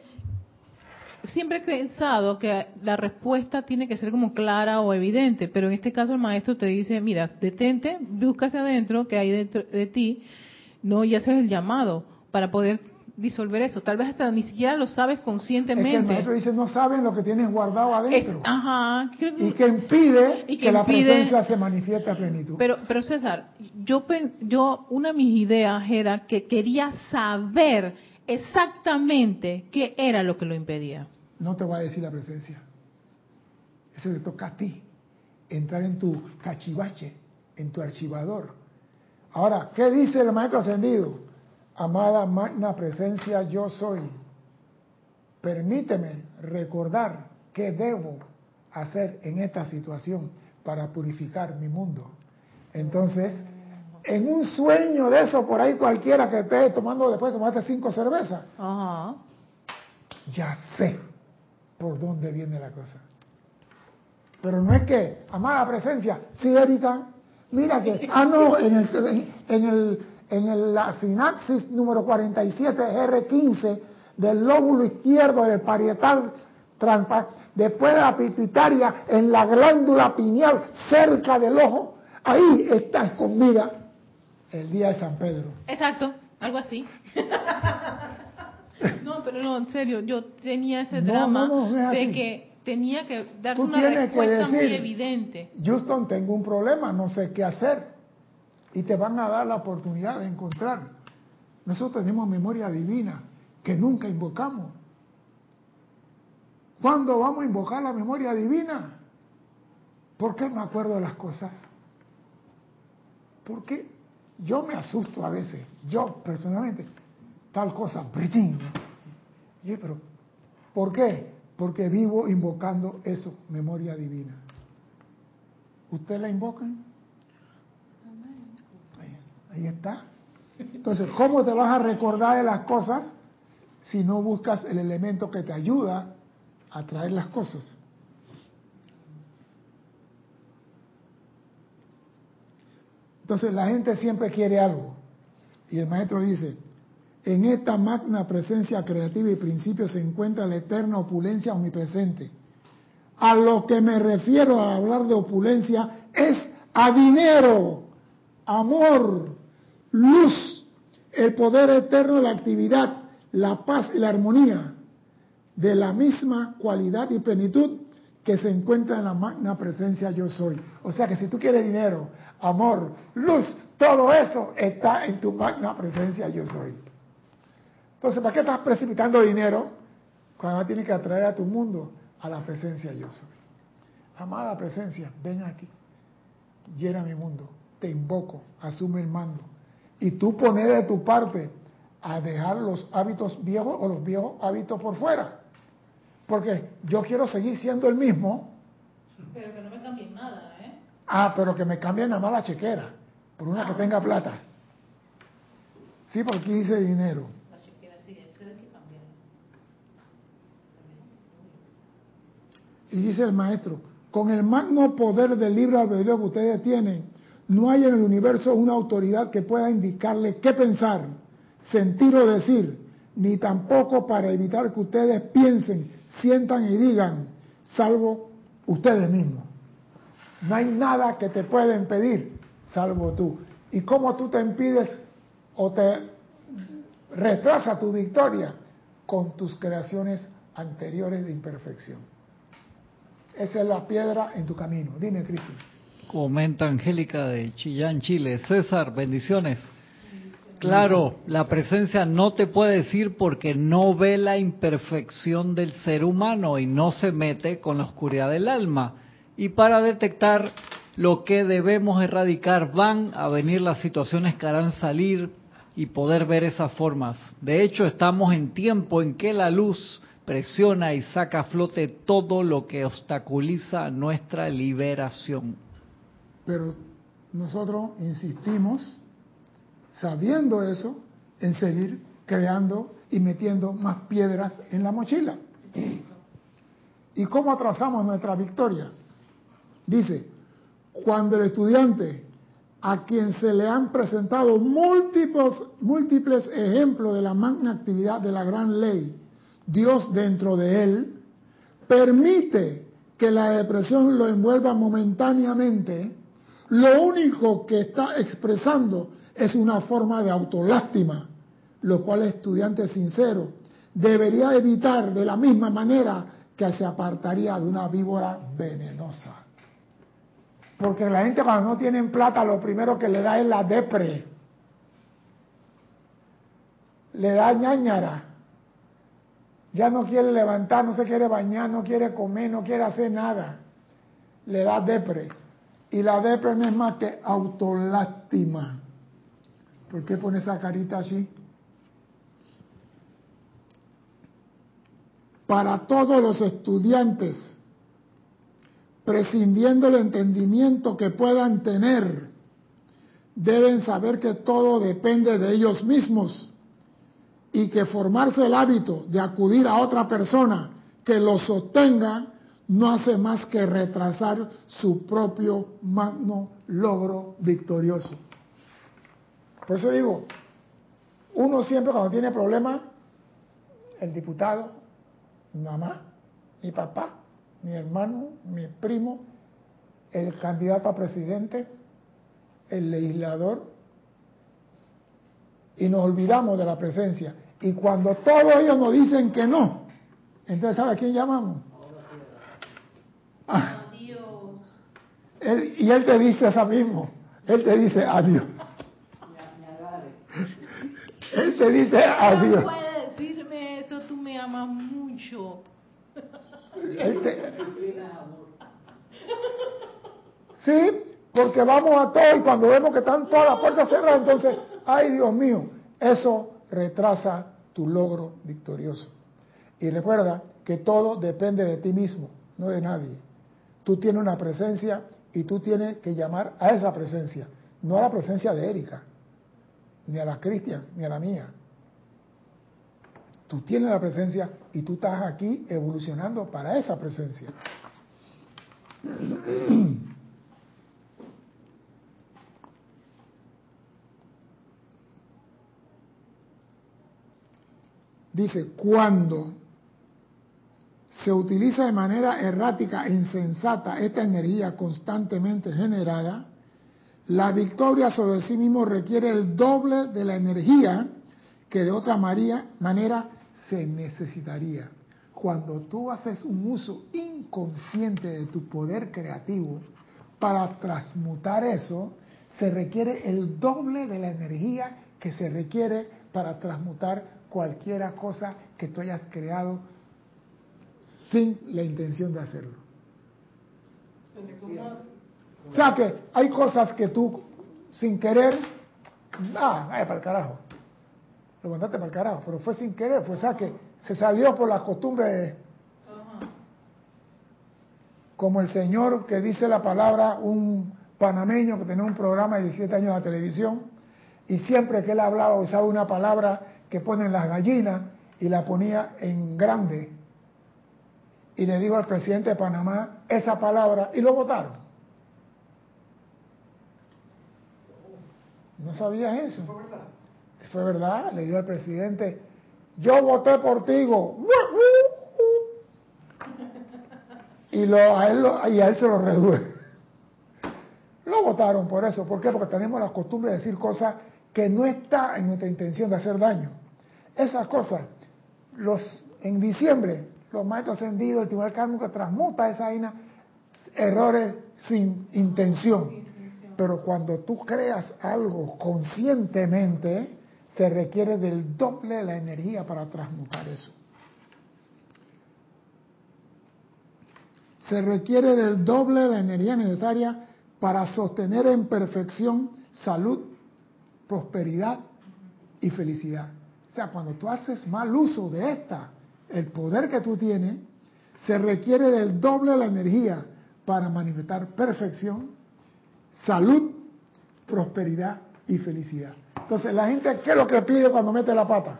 siempre he pensado que la respuesta tiene que ser como clara o evidente, pero en este caso el maestro te dice, mira, detente, busca hacia adentro, que hay dentro de ti, no, y haces el llamado para poder disolver eso. Tal vez hasta ni siquiera lo sabes Es que el conscientemente. maestro dice, no saben lo que tienes guardado Es- adentro. ajá, creo que- y que impide Y que, que la presencia se manifieste a plenitud. Pero, pero César, yo, yo, una de mis ideas era que quería saber exactamente qué era lo que lo impedía. no te va a decir la presencia. Eso te toca a ti. Entrar en tu cachivache, en tu archivador. Ahora, ¿qué dice el maestro ascendido? Amada magna presencia, yo soy. Permíteme recordar qué debo hacer en esta situación para purificar mi mundo. Entonces, en un sueño de eso por ahí cualquiera que esté tomando después de tomarte cinco cervezas, ya sé por dónde viene la cosa. Pero no es que, amada presencia, sí, Erika, mira que, ah, no, en el, en el, en el- la sinapsis número 47, R15, del lóbulo izquierdo del parietal, después de la pituitaria, en la glándula pineal, cerca del ojo, ahí está escondida el día de San Pedro. Exacto, algo así. no, pero no, en serio, yo tenía ese No, drama no, no, no es de que tenía que Tú una respuesta muy decir- evidente. Houston, tengo un problema, no sé qué hacer. Y te van a dar la oportunidad de encontrar. Nosotros tenemos memoria divina que nunca invocamos. ¿Cuándo vamos a invocar la memoria divina? ¿Por qué me acuerdo de las cosas? Porque yo me asusto a veces, yo personalmente, tal cosa. Oye, pero ¿por qué? Porque vivo invocando eso, memoria divina. ¿Usted la invocan? Ahí, ahí está. Entonces, ¿cómo te vas a recordar de las cosas si no buscas el elemento que te ayuda a traer las cosas? Entonces la gente siempre quiere algo. Y el maestro dice, en esta magna presencia creativa y principio se encuentra la eterna opulencia omnipresente. A lo que me refiero al hablar de opulencia es a dinero, amor, luz, el poder eterno la actividad, la paz y la armonía, de la misma cualidad y plenitud que se encuentra en la magna presencia yo soy. O sea que si tú quieres dinero, amor, luz, todo eso está en tu magna presencia yo soy. Entonces, ¿para qué estás precipitando dinero cuando tienes que atraer a tu mundo a la presencia yo soy? Amada presencia, ven aquí, llena mi mundo, te invoco, asume el mando. Y tú pones de tu parte a dejar los hábitos viejos o los viejos hábitos por fuera. Porque yo quiero seguir siendo el mismo, Pero que no me cambien nada. Ah, pero que me cambien nada más la chequera, por una que tenga plata. Sí, porque aquí dice dinero. La chequera sí, eso hay que cambiar. Y dice el maestro, Con el magno poder del libre albedrío que ustedes tienen, no hay en el universo una autoridad que pueda indicarle qué pensar, sentir o decir, ni tampoco para evitar que ustedes piensen, sientan y digan, salvo ustedes mismos. No hay nada que te pueda impedir, salvo tú. ¿Y cómo tú te impides o te retrasa tu victoria? Con tus creaciones anteriores de imperfección. Esa es la piedra en tu camino. Dime, Cristi. Comenta Angélica de Chillán, Chile. César, bendiciones. Claro, la presencia no te puede decir porque no ve la imperfección del ser humano y no se mete con la oscuridad del alma. Y para detectar lo que debemos erradicar van a venir las situaciones que harán salir y poder ver esas formas. De hecho, estamos en tiempo en que la luz presiona y saca a flote todo lo que obstaculiza nuestra liberación. Pero nosotros insistimos, sabiendo eso, en seguir creando y metiendo más piedras en la mochila. ¿Y cómo atrasamos nuestra victoria? Dice, cuando el estudiante a quien se le han presentado múltiples, múltiples ejemplos de la magna actividad de la gran ley, Dios dentro de él, permite que la depresión lo envuelva momentáneamente, lo único que está expresando es una forma de autolástima, lo cual el estudiante sincero debería evitar de la misma manera que se apartaría de una víbora venenosa. Porque la gente cuando no tienen plata lo primero que le da es la depre. Le da ñañara. Ya no quiere levantar, no se quiere bañar, no quiere comer, no quiere hacer nada. Le da depre. Y la depre no es más que autolástima. ¿Por qué pone esa carita así? Para todos los estudiantes prescindiendo el entendimiento que puedan tener, deben saber que todo depende de ellos mismos y que formarse el hábito de acudir a otra persona que lo sostenga no hace más que retrasar su propio magno logro victorioso. Por eso digo, uno siempre cuando tiene problemas, el diputado, mi mamá, mi papá, mi hermano, mi primo, el candidato a presidente, el legislador, y nos olvidamos de la presencia. Y cuando todos ellos nos dicen que no, entonces ¿sabe a quién llamamos? Adiós. Él, y él te dice eso mismo, él te dice adiós. Él te dice adiós. No puede decirme eso, tú me amas mucho. Él te- Sí, porque vamos a todo y cuando vemos que están todas las puertas cerradas, entonces, ay Dios mío, eso retrasa tu logro victorioso. Y recuerda que todo depende de ti mismo, no de nadie. Tú tienes una presencia y tú tienes que llamar a esa presencia, no a la presencia de Erika, ni a la Cristian, ni a la mía. Tú tienes la presencia y tú estás aquí evolucionando para esa presencia. Dice, cuando se utiliza de manera errática e insensata esta energía constantemente generada, la victoria sobre sí mismo requiere el doble de la energía que de otra manera se necesitaría. Cuando tú haces un uso inconsciente de tu poder creativo para transmutar eso, se requiere el doble de la energía que se requiere para transmutar cualquiera cosa que tú hayas creado sin la intención de hacerlo. O sea que hay cosas que tú sin querer, ah, vaya para el carajo. Lo mandaste para el carajo, pero fue sin querer, fue o sea que se salió por la costumbre de, como el señor que dice la palabra, un panameño que tenía un programa de 17 años de televisión, y siempre que él hablaba usaba una palabra que ponen las gallinas y la ponía en grande. y le dijo al presidente de Panamá esa palabra y lo votaron. ¿No sabías eso? ¿Fue verdad? Le dijo al presidente, yo voté por ti, y, lo, a él lo- y a él se lo reduce. Lo votaron por eso. ¿Por qué? Porque tenemos la costumbre de decir cosas que no está en nuestra intención de hacer daño. Esas cosas, los en diciembre, los maestros ascendidos, el Tribunal Kármico transmuta esa vaina, errores sin intención. Pero cuando tú creas algo conscientemente, se requiere del doble de la energía para transmutar eso. Se requiere del doble de la energía necesaria para sostener en perfección salud, prosperidad y felicidad. O sea, cuando tú haces mal uso de esta, el poder que tú tienes, se requiere del doble de la energía para manifestar perfección, salud, prosperidad y felicidad. Entonces, la gente, ¿qué es lo que pide cuando mete la pata?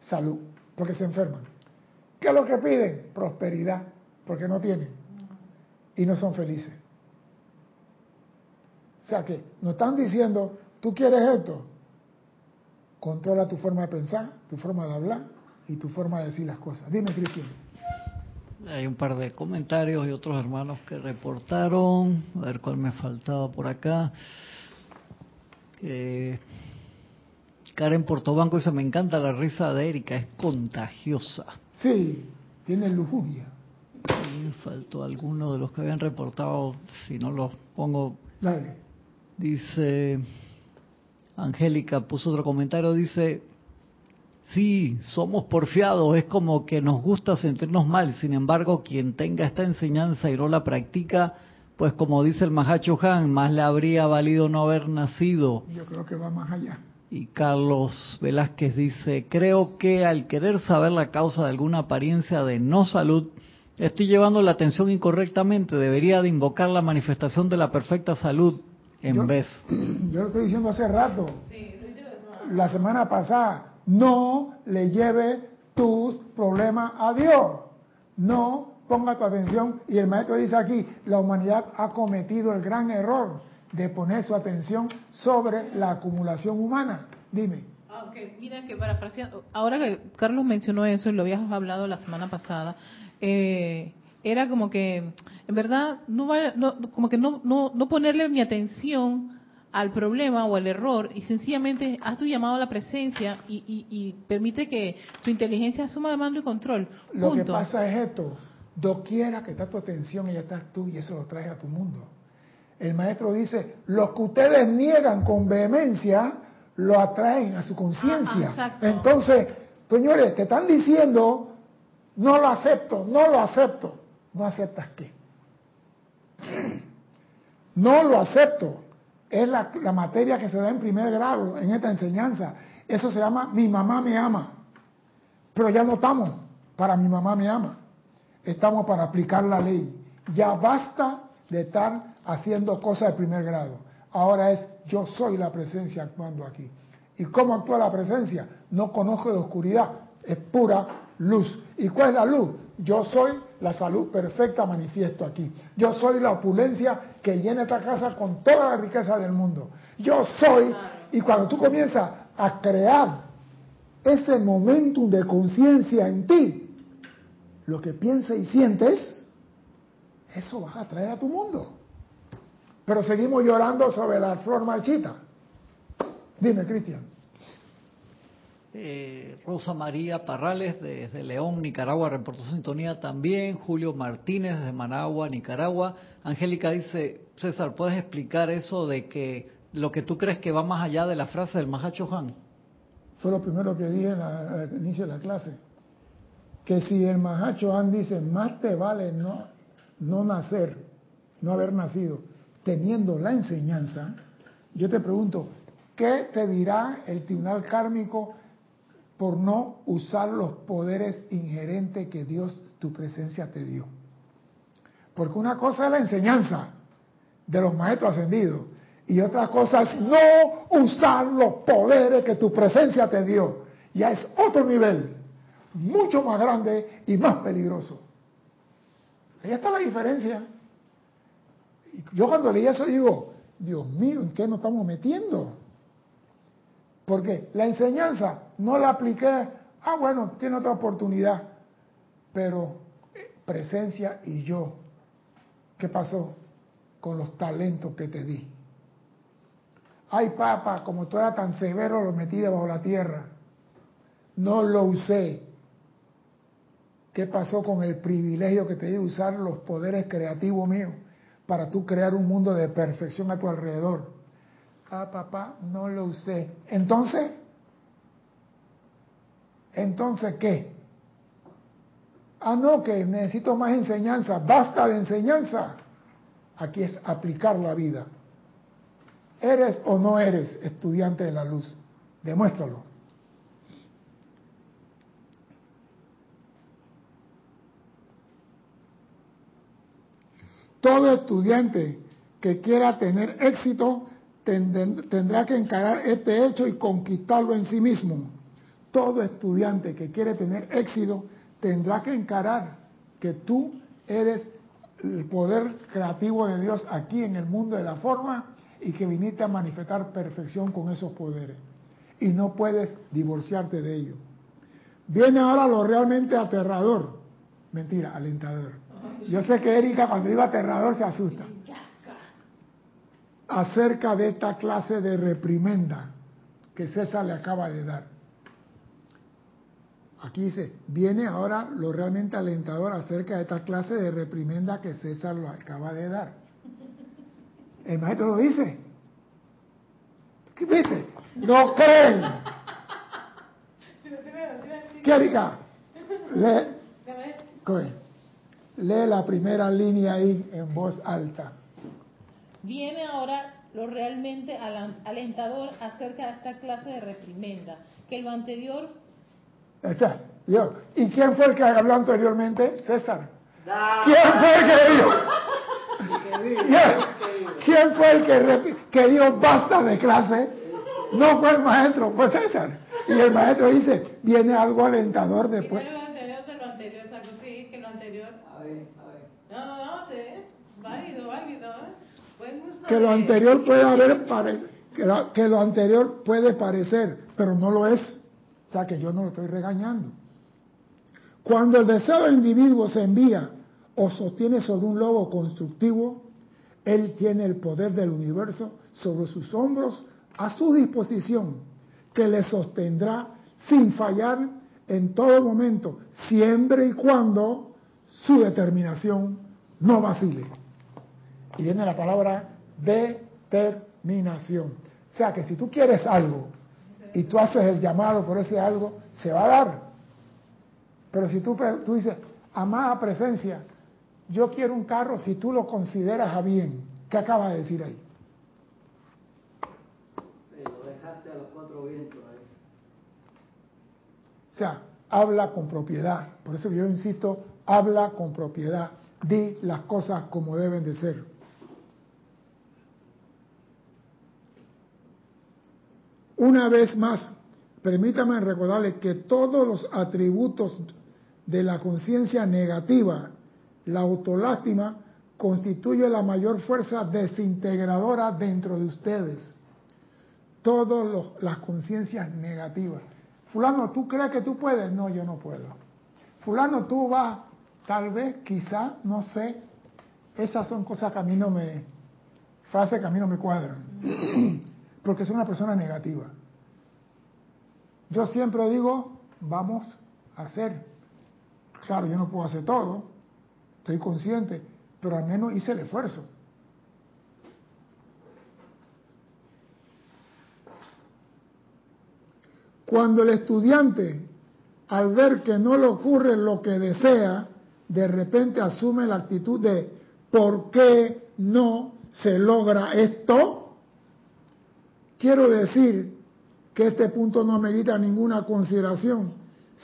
Salud, porque se enferman. ¿Qué es lo que piden? Prosperidad, porque no tienen y no son felices. O sea que nos están diciendo, tú quieres esto, controla tu forma de pensar, tu forma de hablar y tu forma de decir las cosas. Dime, Cristian. Hay un par de comentarios y otros hermanos que reportaron. A ver cuál me faltaba por acá. Eh, Karen Portobanco dice, me encanta la risa de Erika, es contagiosa. Sí, tiene lujuria. Faltó alguno de los que habían reportado, si no los pongo, Dale. dice, Angélica puso otro comentario, dice, sí, somos porfiados, es como que nos gusta sentirnos mal, sin embargo, quien tenga esta enseñanza y no la practica, pues como dice el Mahacho Han, más le habría valido no haber nacido. Yo creo que va más allá. Y Carlos Velázquez dice, creo que al querer saber la causa de alguna apariencia de no salud, estoy llevando la atención incorrectamente. Debería de invocar la manifestación de la perfecta salud en Yo- vez. Yo lo estoy diciendo hace rato. La semana pasada, no le lleve tus problemas a Dios. No ponga tu atención. Y el maestro dice aquí, la humanidad ha cometido el gran error de poner su atención sobre la acumulación humana. Dime. Ah. Mira que parafraseando, ahora que Carlos mencionó eso y lo habías hablado la semana pasada, eh, era como que, en verdad, no va, no, como que no, no, no ponerle mi atención al problema o al error y sencillamente haz tu llamado a la presencia y, y, y permite que su inteligencia asuma el mando y control. Lo que pasa es esto, doquiera que está tu atención, ya estás tú y eso lo traes a tu mundo. El maestro dice, lo que ustedes niegan con vehemencia, lo atraen a su conciencia. Entonces, señores, te están diciendo, no lo acepto, no lo acepto. ¿No aceptas qué? No lo acepto. Es la, la materia que se da en primer grado en esta enseñanza. Eso se llama mi mamá me ama. Pero ya no estamos para mi mamá me ama. Estamos para aplicar la ley. Ya basta de estar haciendo cosas de primer grado. Ahora es yo soy la presencia actuando aquí. ¿Y cómo actúa la presencia? No conozco de oscuridad, es pura luz. ¿Y cuál es la luz? Yo soy la salud perfecta manifiesto aquí. Yo soy la opulencia que llena esta casa con toda la riqueza del mundo. Yo soy, y cuando tú comienzas a crear ese momentum de conciencia en ti, lo que piensas y sientes, eso vas a traer a tu mundo. Pero seguimos llorando sobre la flor marchita. Dime, Cristian. Eh, Rosa María Parrales desde León, Nicaragua, reportó sintonía también. Julio Martínez desde Managua, Nicaragua. Angélica dice, César, ¿puedes explicar eso de que lo que tú crees que va más allá de la frase del Mahacho Han? Fue lo primero que dije la- al inicio de la clase. Que si el Mahacho Han dice, más te vale no, no nacer, no haber nacido, teniendo la enseñanza, yo te pregunto, ¿qué te dirá el tribunal kármico por no usar los poderes inherentes que Dios, tu presencia, te dio? Porque una cosa es la enseñanza de los maestros ascendidos y otra cosa es no usar los poderes que tu presencia te dio. Ya es otro nivel, mucho más grande y más peligroso. Ahí está la diferencia. Yo cuando leí eso digo, Dios mío, ¿en qué nos estamos metiendo? Porque la enseñanza no la apliqué, ah, bueno, tiene otra oportunidad, pero eh, presencia y yo, ¿qué pasó con los talentos que te di? Ay, papá, como tú eras tan severo, lo metí debajo de la tierra. No lo usé. ¿Qué pasó con el privilegio que te di de usar los poderes creativos míos para tú crear un mundo de perfección a tu alrededor? Ah, papá, no lo usé. Entonces, entonces, ¿qué? Ah, no, que necesito más enseñanza. Basta de enseñanza. Aquí es aplicar la vida. ¿Eres o no eres estudiante de la luz? Demuéstralo. Todo estudiante que quiera tener éxito tendrá que encarar este hecho y conquistarlo en sí mismo. Todo estudiante que quiere tener éxito tendrá que encarar que tú eres el poder creativo de Dios aquí en el mundo de la forma y que viniste a manifestar perfección con esos poderes. Y no puedes divorciarte de ello. Viene ahora lo realmente aterrador. Mentira, alentador. Yo sé que Erika cuando digo aterrador se asusta acerca de esta clase de reprimenda que César le acaba de dar. Aquí dice, viene ahora lo realmente alentador acerca de esta clase de reprimenda que César lo acaba de dar. El maestro lo dice. ¿Qué viste? No creen. ¿Qué Erika? Lee, lee la primera línea ahí en voz alta viene ahora lo realmente alentador acerca de esta clase de reprimenda, que lo anterior... Exacto. Yo. ¿Y quién fue el que habló anteriormente? César. ¿Quién fue el que dijo? ¿Quién fue el que, que dijo basta de clase? No fue el maestro, fue César. Y el maestro dice, viene algo alentador después. Lo anterior de lo anterior, sí, que lo anterior. A ver, a ver. No, no, no, sí, válido, válido. ¿eh? Que lo anterior puede haber que lo, anterior puede parecer, pero no lo es. O sea que yo no lo estoy regañando. Cuando el deseo del individuo se envía o sostiene sobre un lobo constructivo, él tiene el poder del universo sobre sus hombros a su disposición, que le sostendrá sin fallar en todo momento, siempre y cuando su determinación no vacile. Y viene la palabra determinación. O sea que si tú quieres algo y tú haces el llamado por ese algo, se va a dar. Pero si tú, tú dices, amada presencia, yo quiero un carro si tú lo consideras a bien, ¿qué acaba de decir ahí? Lo dejaste a los cuatro vientos ahí. O sea, habla con propiedad. Por eso yo insisto, habla con propiedad. Di las cosas como deben de ser. Una vez más, permítame recordarle que todos los atributos de la conciencia negativa, la autolástima, constituye la mayor fuerza desintegradora dentro de ustedes. Todas las conciencias negativas. Fulano, ¿tú crees que tú puedes? No, yo no puedo. Fulano, tú vas, tal vez, quizá, no sé. Esas son cosas que a mí no me, frases que a mí no me cuadran. porque es una persona negativa. Yo siempre digo, vamos a hacer. Claro, yo no puedo hacer todo, estoy consciente, pero al menos hice el esfuerzo. Cuando el estudiante, al ver que no le ocurre lo que desea, de repente asume la actitud de ¿por qué no se logra esto? Quiero decir que este punto no merita ninguna consideración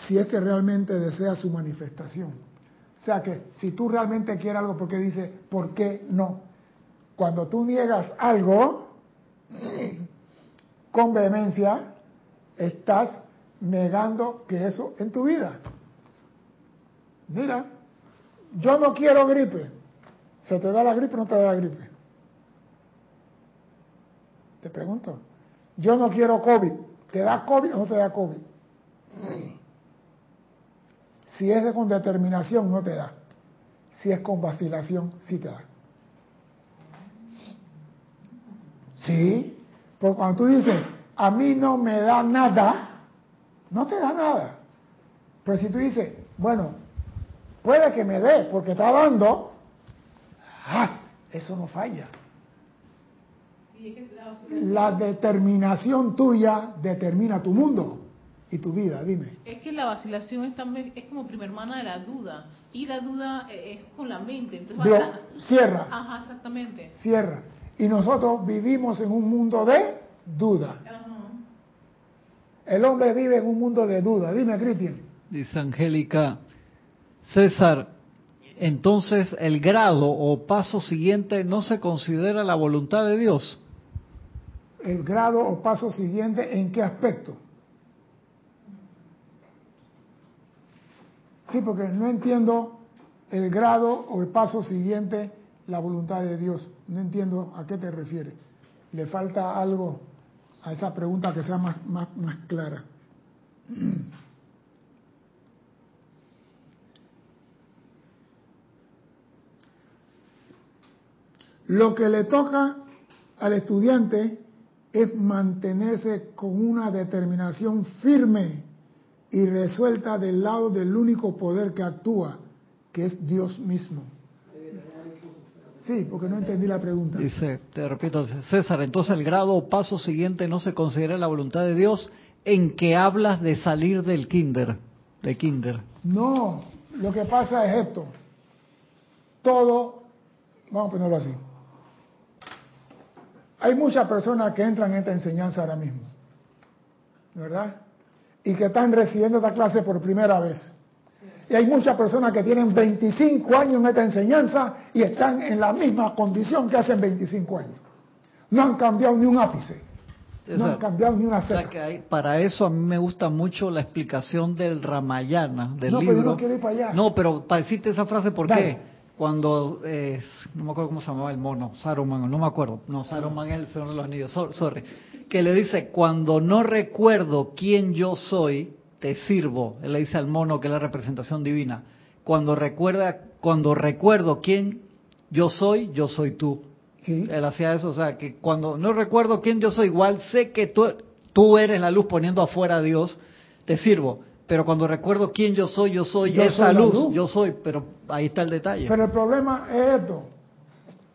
si es que realmente desea su manifestación. O sea que si tú realmente quieres algo, porque dice, ¿por qué no? Cuando tú niegas algo con vehemencia, estás negando que eso en tu vida. Mira, yo no quiero gripe. ¿Se te da la gripe o no te da la gripe? Te pregunto. Yo no quiero COVID. ¿Te da COVID o no te da COVID? Si es con determinación, no te da. Si es con vacilación, sí te da. Sí, porque cuando tú dices, a mí no me da nada, no te da nada. Pero si tú dices, bueno, puede que me dé porque está dando, ah, eso no falla. La determinación tuya determina tu mundo y tu vida, dime. Es que la vacilación es, también, es como prima hermana de la duda. Y la duda eh, es con la mente. Entonces, va- cierra, Ajá, exactamente. cierra. Y nosotros vivimos en un mundo de duda. Ajá. El hombre vive en un mundo de duda. Dime, Cristian. Dice Angélica, César, entonces el grado o paso siguiente no se considera la voluntad de Dios. El grado o paso siguiente, ¿en qué aspecto? Sí, porque no entiendo el grado o el paso siguiente, la voluntad de Dios. No entiendo a qué te refieres. Le falta algo a esa pregunta que sea más, más, más clara. Lo que le toca al estudiante es mantenerse con una determinación firme y resuelta del lado del único poder que actúa, que es Dios mismo. Sí, porque no entendí la pregunta. Dice, te repito, César, entonces el grado o paso siguiente no se considera la voluntad de Dios en que hablas de salir del kinder, de kinder. No, lo que pasa es esto. Todo, vamos a ponerlo así. Hay muchas personas que entran en esta enseñanza ahora mismo, ¿verdad? Y que están recibiendo esta clase por primera vez. Y hay muchas personas que tienen 25 años en esta enseñanza y están en la misma condición que hacen 25 años. No han cambiado ni un ápice. No han cambiado ni una o sea cera. que hay- para eso a mí me gusta mucho la explicación del Ramayana, del No, pero yo libro. no quiero ir para allá. No, pero para decirte esa frase, ¿por Dale. qué? Cuando, eh, no me acuerdo cómo se llamaba el mono, Saruman, no me acuerdo, no, Saruman es el Señor de los Anillos, so- sorry, que le dice, cuando no recuerdo quién yo soy, te sirvo, él le dice al mono que es la representación divina, cuando recuerda, cuando recuerdo quién yo soy, yo soy tú. Sí. Él hacía eso, o sea, que cuando no recuerdo quién yo soy, igual sé que tú, tú eres la luz poniendo afuera a Dios, te sirvo. Pero cuando recuerdo quién yo soy, yo soy Yo esa soy luz, luz. yo soy, pero ahí está el detalle. Pero el problema es esto.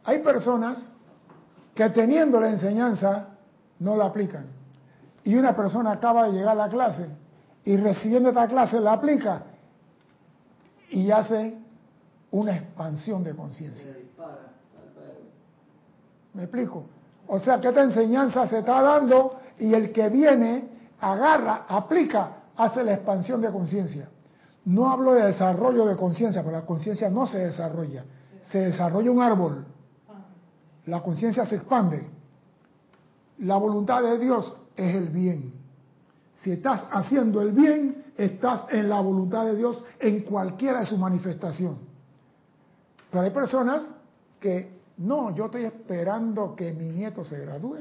Hay personas que teniendo la enseñanza no la aplican. Y una persona acaba de llegar a la clase y recibiendo esta clase la aplica y hace una expansión de conciencia. ¿Me explico? O sea que esta enseñanza se está dando y el que viene agarra, aplica, hace la expansión de conciencia. No hablo de desarrollo de conciencia, porque la conciencia no se desarrolla. Se desarrolla un árbol. La conciencia se expande. La voluntad de Dios es el bien. Si estás haciendo el bien, estás en la voluntad de Dios en cualquiera de su manifestación. Pero hay personas que no, yo estoy esperando que mi nieto se gradúe,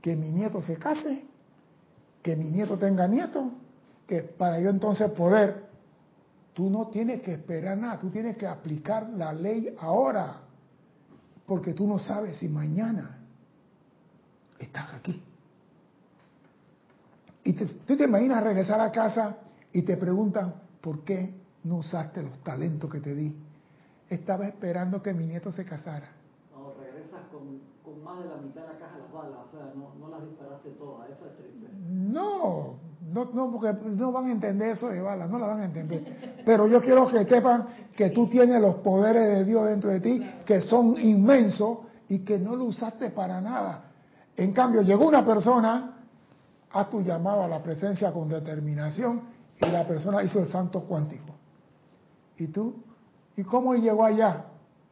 que mi nieto se case, que mi nieto tenga nieto, que para yo entonces poder, tú no tienes que esperar nada, tú tienes que aplicar la ley ahora, porque tú no sabes si mañana estás aquí. Y te- tú te imaginas regresar a casa y te preguntan, ¿por qué no usaste los talentos que te di? Estaba esperando que mi nieto se casara. No, regresas con, con más de la mitad de la caja de las balas, o sea, no, no las disparaste todas, eso es. No, no, no, porque no van a entender eso de balas, no la van a entender. Pero yo quiero que sepan que tú tienes los poderes de Dios dentro de ti, que son inmensos y que no lo usaste para nada. En cambio, llegó una persona, haz tu llamado a la presencia con determinación y la persona hizo el santo cuántico. ¿Y tú? ¿Y cómo llegó allá?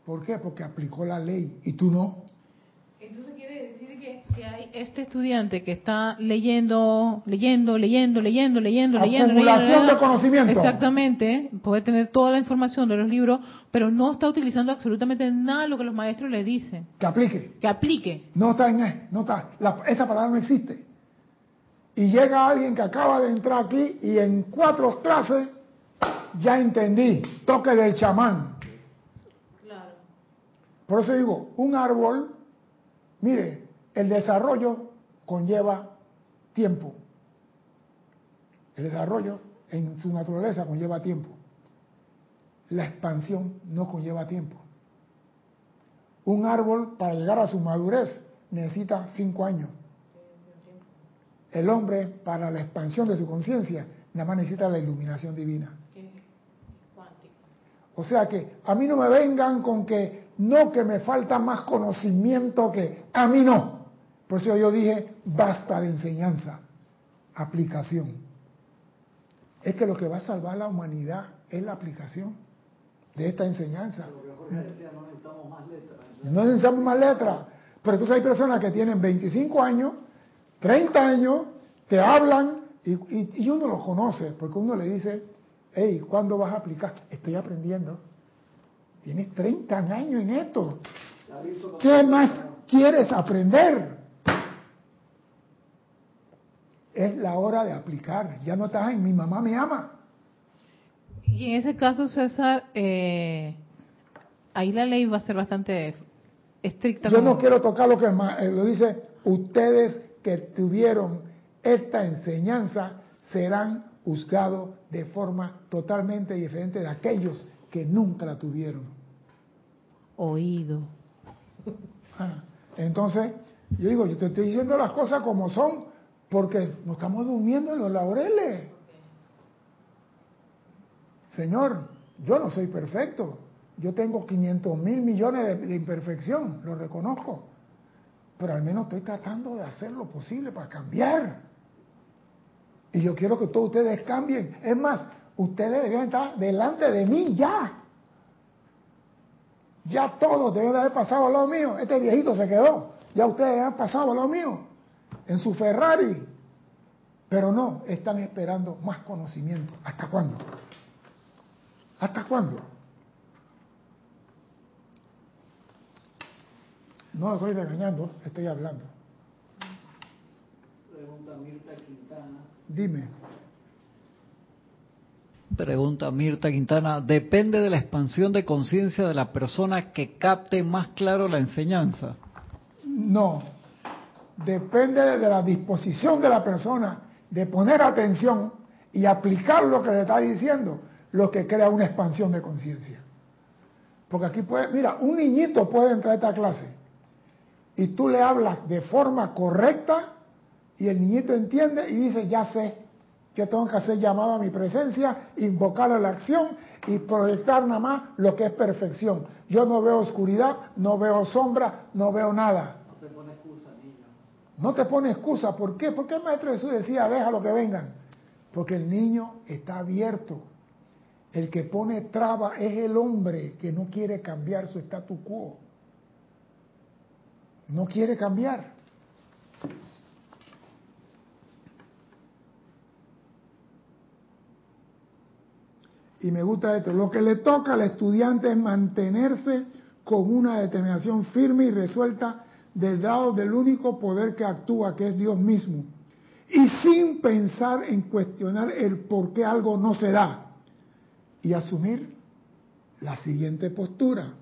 ¿Por qué? Porque aplicó la ley y tú no. Entonces que hay este estudiante que está leyendo, leyendo, leyendo, leyendo, leyendo, leyendo, leyendo, de conocimiento. Exactamente, puede tener toda la información de los libros, pero no está utilizando absolutamente nada de lo que los maestros le dicen. Que aplique. Que aplique. No está en no está, la- esa palabra no existe. Y llega alguien que acaba de entrar aquí y en cuatro clases ya entendí, toque del chamán. Claro. Por eso digo, un árbol, mire, el desarrollo conlleva tiempo. El desarrollo en su naturaleza conlleva tiempo. La expansión no conlleva tiempo. Un árbol para llegar a su madurez necesita cinco años. El hombre para la expansión de su conciencia nada más necesita la iluminación divina. O sea que a mí no me vengan con que no, que me falta más conocimiento que a mí no. Por eso yo dije, basta de enseñanza, aplicación. Es que lo que va a salvar la humanidad es la aplicación de esta enseñanza. Decía, no necesitamos más letras. No necesitamos más letras. Pero entonces hay personas que tienen 25 años, 30 años, que hablan y, y- y uno los conoce, porque uno le dice, hey, ¿cuándo vas a aplicar? Estoy aprendiendo. Tienes 30 años en esto. ¿Qué más quieres aprender? Es la hora de aplicar. Ya no estás en mi mamá me ama. Y en ese caso, César, eh, ahí la ley va a ser bastante estricta. Yo no quiero tocar lo que ma- eh, lo dice, ustedes que tuvieron esta enseñanza serán juzgados de forma totalmente diferente de aquellos que nunca la tuvieron. Oído. Ah, Entonces, yo digo, yo te estoy diciendo las cosas como son, porque nos estamos durmiendo en los laureles. Señor, yo no soy perfecto. Yo tengo 500 mil millones de, imperfección, lo reconozco. Pero al menos estoy tratando de hacer lo posible para cambiar. Y yo quiero que todos ustedes cambien. Es más, ustedes deben estar delante de mí ya. Ya todos deben de haber pasado al lado mío. Este viejito se quedó. Ya ustedes han pasado al lado mío. En su Ferrari. Pero no, están esperando más conocimiento. ¿Hasta cuándo? ¿Hasta cuándo? No lo estoy regañando, estoy hablando. Pregunta Mirta Quintana. Dime. Pregunta Mirta Quintana, ¿depende de la expansión de conciencia de la persona que capte más claro la enseñanza? No. Depende de la disposición de la persona de poner atención y aplicar lo que le está diciendo, lo que crea una expansión de conciencia. Porque aquí puede, mira, un niñito puede entrar a esta clase y tú le hablas de forma correcta y el niñito entiende y dice, ya sé, yo tengo que hacer llamado a mi presencia, invocar a la acción y proyectar nada más lo que es perfección. Yo no veo oscuridad, no veo sombra, no veo nada. No te pone excusa, niño. No te pone excusa. ¿Por qué? Porque el Maestro Jesús decía, déjalo que vengan. Porque el niño está abierto. El que pone traba es el hombre que no quiere cambiar su statu quo. No quiere cambiar. Y me gusta esto. Lo que le toca al estudiante es mantenerse con una determinación firme y resuelta del lado del único poder que actúa, que es Dios mismo. Y sin pensar en cuestionar el por qué algo no se da. Y asumir la siguiente postura.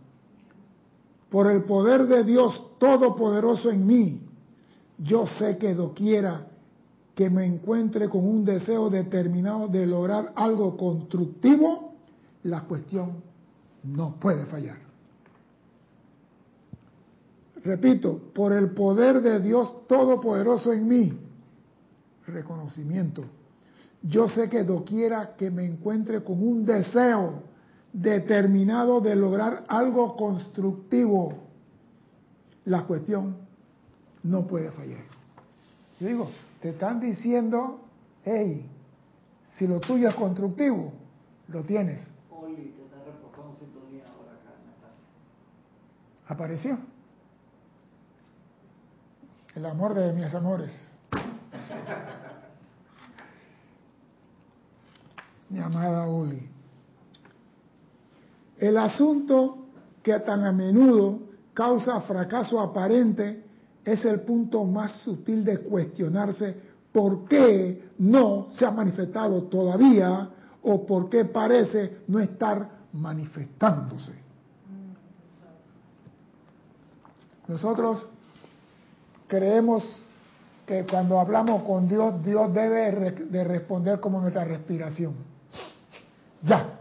Por el poder de Dios Todopoderoso en mí, yo sé que doquiera que me encuentre con un deseo determinado de lograr algo constructivo, la cuestión no puede fallar. Repito, por el poder de Dios Todopoderoso en mí, reconocimiento. Yo sé que doquiera que me encuentre con un deseo determinado de lograr algo constructivo, la cuestión no puede fallar. Yo digo, te están diciendo, hey, si lo tuyo es constructivo, lo tienes. Oli, te está reportando sintonía ahora acá en la casa. Apareció. El amor de mis amores. Mi amada Uli. El asunto que tan a menudo causa fracaso aparente es el punto más sutil de cuestionarse por qué no se ha manifestado todavía o por qué parece no estar manifestándose. Nosotros creemos que cuando hablamos con Dios, Dios debe de responder como nuestra respiración. Ya,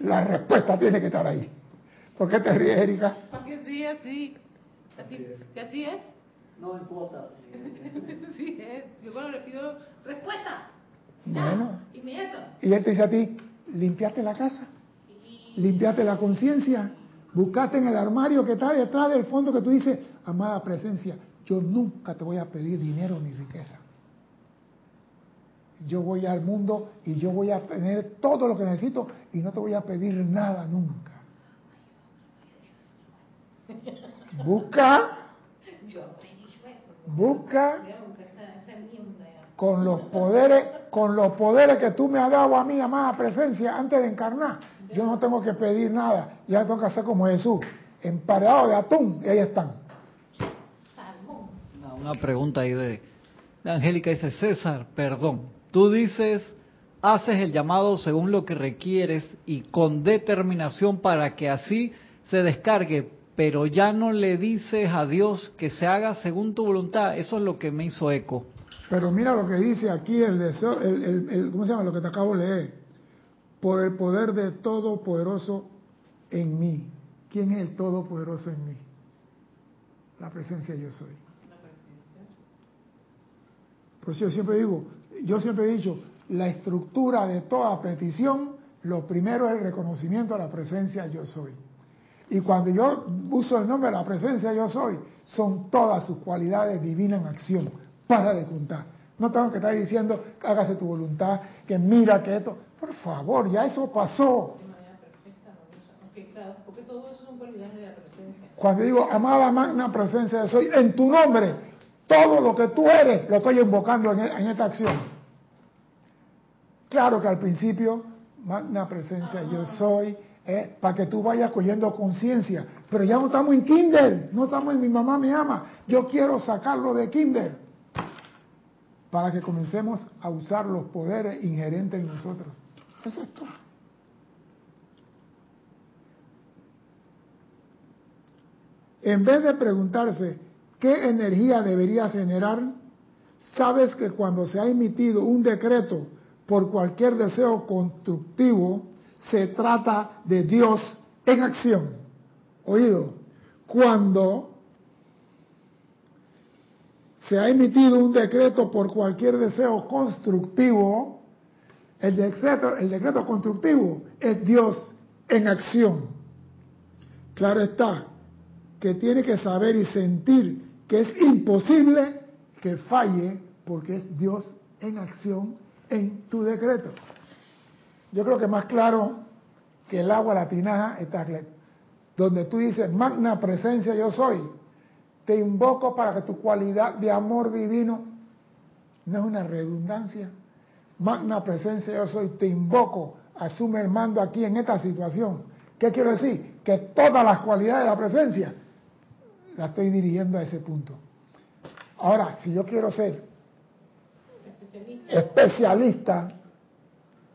la respuesta tiene que estar ahí. ¿Por qué te ríes, Erika? Porque sí, así. Así, ¿Que así es? No importa. sí es. Yo cuando le pido respuesta. Bueno. Inmediato. Y él te dice a ti, limpiaste la casa, limpiaste la conciencia, buscaste en el armario que está detrás del fondo que tú dices, amada presencia, yo nunca te voy a pedir dinero ni riqueza. Yo voy al mundo y yo voy a tener todo lo que necesito y no te voy a pedir nada nunca. Busca, busca con los poderes, con los poderes que tú me has dado a mí, amada presencia, antes de encarnar. Yo no tengo que pedir nada, ya tengo que hacer como Jesús, empareado de atún, y ahí están. Una, pregunta ahí de, de Angélica, dice César, perdón, tú dices, haces el llamado según lo que requieres y con determinación para que así se descargue, pero ya no le dices a Dios que se haga según tu voluntad. Eso es lo que me hizo eco. Pero mira lo que dice aquí el deseo, el- ¿cómo se llama? Lo que te acabo de leer. Por el poder de Todopoderoso en mí. ¿Quién es el Todopoderoso en mí? La presencia yo soy. Por eso yo siempre digo, yo siempre he dicho, la estructura de toda petición, lo primero es el reconocimiento de la presencia yo soy. Y cuando yo uso el nombre de la presencia yo soy, son todas sus cualidades divinas en acción. Para de contar. No tengo que estar diciendo, hágase tu voluntad, que mira que esto. Por favor, ya eso pasó. Cuando digo, amada magna presencia yo soy, en tu nombre, todo lo que tú eres lo estoy invocando en, en esta acción. Claro que al principio, magna presencia yo soy, eh, para que tú vayas cogiendo conciencia. Pero ya no estamos en kinder, no estamos en mi mamá me ama. Yo quiero sacarlo de kinder. Para que comencemos a usar los poderes inherentes en nosotros. Eso es todo. En vez de preguntarse qué energía deberías generar, sabes que cuando se ha emitido un decreto por cualquier deseo constructivo, se trata de Dios en acción. Oído, cuando se ha emitido un decreto por cualquier deseo constructivo, el decreto, el decreto constructivo es Dios en acción. Claro está que tiene que saber y sentir que es imposible que falle porque es Dios en acción en tu decreto. Yo creo que más claro que el agua, la tinaja, está. Donde tú dices, magna presencia yo soy, te invoco para que tu cualidad de amor divino, no es una redundancia, magna presencia yo soy, te invoco, asume el mando aquí en esta situación. ¿Qué quiero decir? Que todas las cualidades de la presencia la estoy dirigiendo a ese punto. Ahora, si yo quiero ser especialista,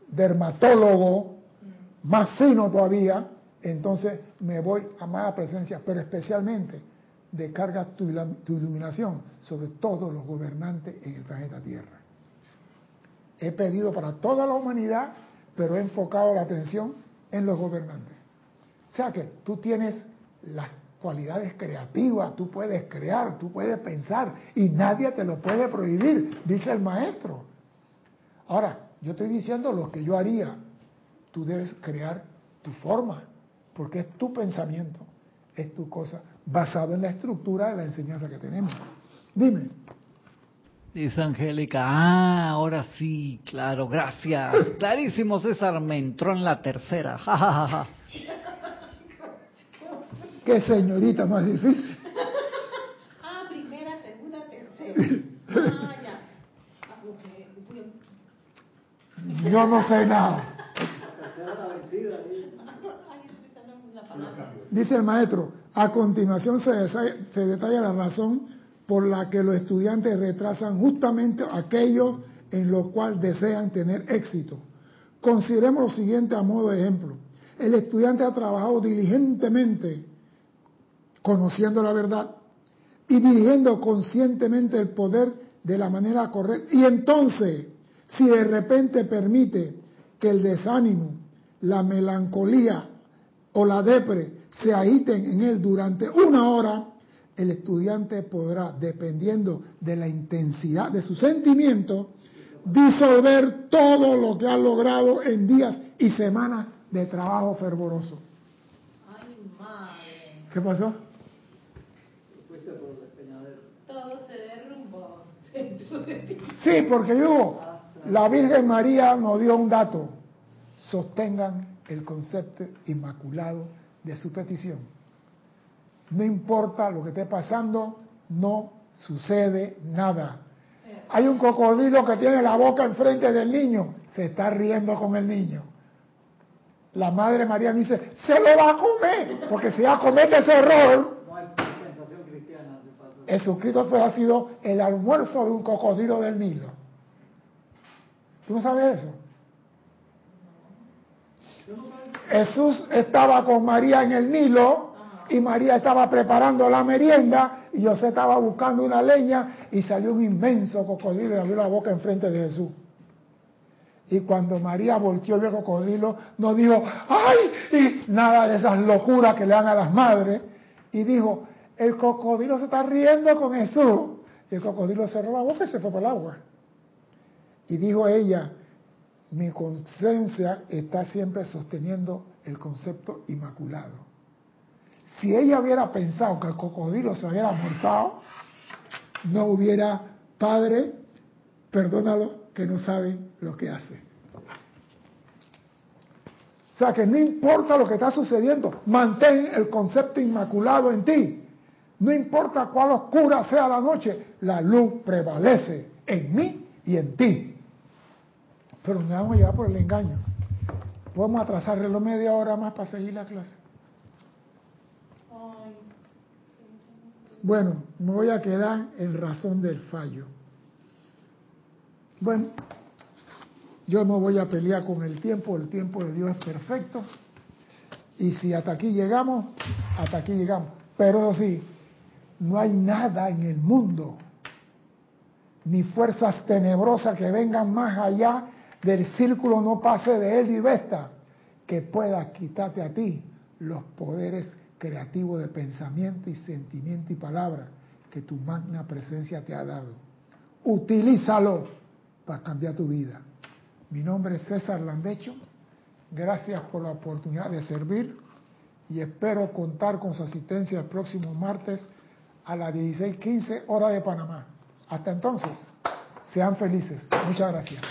dermatólogo, más fino todavía, entonces me voy a más presencia, pero especialmente descarga tu, tu iluminación sobre todos los gobernantes en el planeta Tierra. He pedido para toda la humanidad, pero he enfocado la atención en los gobernantes. O sea que tú tienes las cualidades creativas, tú puedes crear, tú puedes pensar y nadie te lo puede prohibir, dice el maestro. Ahora, yo estoy diciendo lo que yo haría. Tú debes crear tu forma, porque es tu pensamiento, es tu cosa, basado en la estructura de la enseñanza que tenemos. Dime. Dice Angélica, ah, ahora sí, claro, gracias. Clarísimo, César, me entró en la tercera. Qué señorita más difícil. Ah, primera, segunda, Ah, ya. Ah. Yo no sé nada. Tercera. Dice el maestro, a continuación se, se detalla la razón por la que los estudiantes retrasan justamente aquello en lo cual desean tener éxito. Consideremos lo siguiente a modo de ejemplo. El estudiante ha trabajado diligentemente conociendo la verdad y dirigiendo conscientemente el poder de la manera correcta. Y entonces, si de repente permite que el desánimo, la melancolía o la depre se agiten en él durante una hora, el estudiante podrá, dependiendo de la intensidad de su sentimiento, disolver todo lo que ha logrado en días y semanas de trabajo fervoroso. Ay, madre. ¿Qué pasó? Fuiste por el despeñadero. Todo se derrumbó. Sí, porque digo, la Virgen María nos dio un dato. Sostengan el concepto inmaculado de su petición. No importa lo que esté pasando, no sucede nada. Hay un cocodrilo que tiene la boca enfrente del niño, se está riendo con el niño. La Madre María dice, se lo va a comer, porque si ya comete ese error, No hay dispensación cristiana de paso. Jesucristo fue, ha sido el almuerzo de un cocodrilo del Nilo. ¿Tú no sabes eso? Jesús estaba con María en el Nilo y María estaba preparando la merienda y José estaba buscando una leña y salió un inmenso cocodrilo y abrió la boca enfrente de Jesús. Y cuando María volteó el cocodrilo, no dijo, ¡ay! Y nada de esas locuras que le dan a las madres. Y dijo, el cocodrilo se está riendo con Jesús. Y el cocodrilo cerró la boca y se fue por el agua. Y dijo ella, mi conciencia está siempre sosteniendo el concepto inmaculado. Si ella hubiera pensado que el cocodrilo se hubiera almorzado, no hubiera padre, perdónalo, que no saben lo que hace. O sea que no importa lo que está sucediendo, mantén el concepto inmaculado en ti. No importa cuál oscura sea la noche, la luz prevalece en mí y en ti. Pero nos vamos a llevar por el engaño. Podemos atrasarlo media hora más para seguir la clase. Bueno, me voy a quedar en razón del fallo. Bueno, yo no voy a pelear con el tiempo, el tiempo de Dios es perfecto. Y si hasta aquí llegamos, hasta aquí llegamos. Pero sí, no hay nada en el mundo, ni fuerzas tenebrosas que vengan más allá del círculo no pase de él y vesta, que pueda quitarte a ti los poderes creativos de pensamiento y sentimiento y palabra que tu magna presencia te ha dado. Utilízalo para cambiar tu vida. Mi nombre es César Landecho. Gracias por la oportunidad de servir y espero contar con su asistencia el próximo martes a las 16:15 hora de Panamá. Hasta entonces, sean felices. Muchas gracias.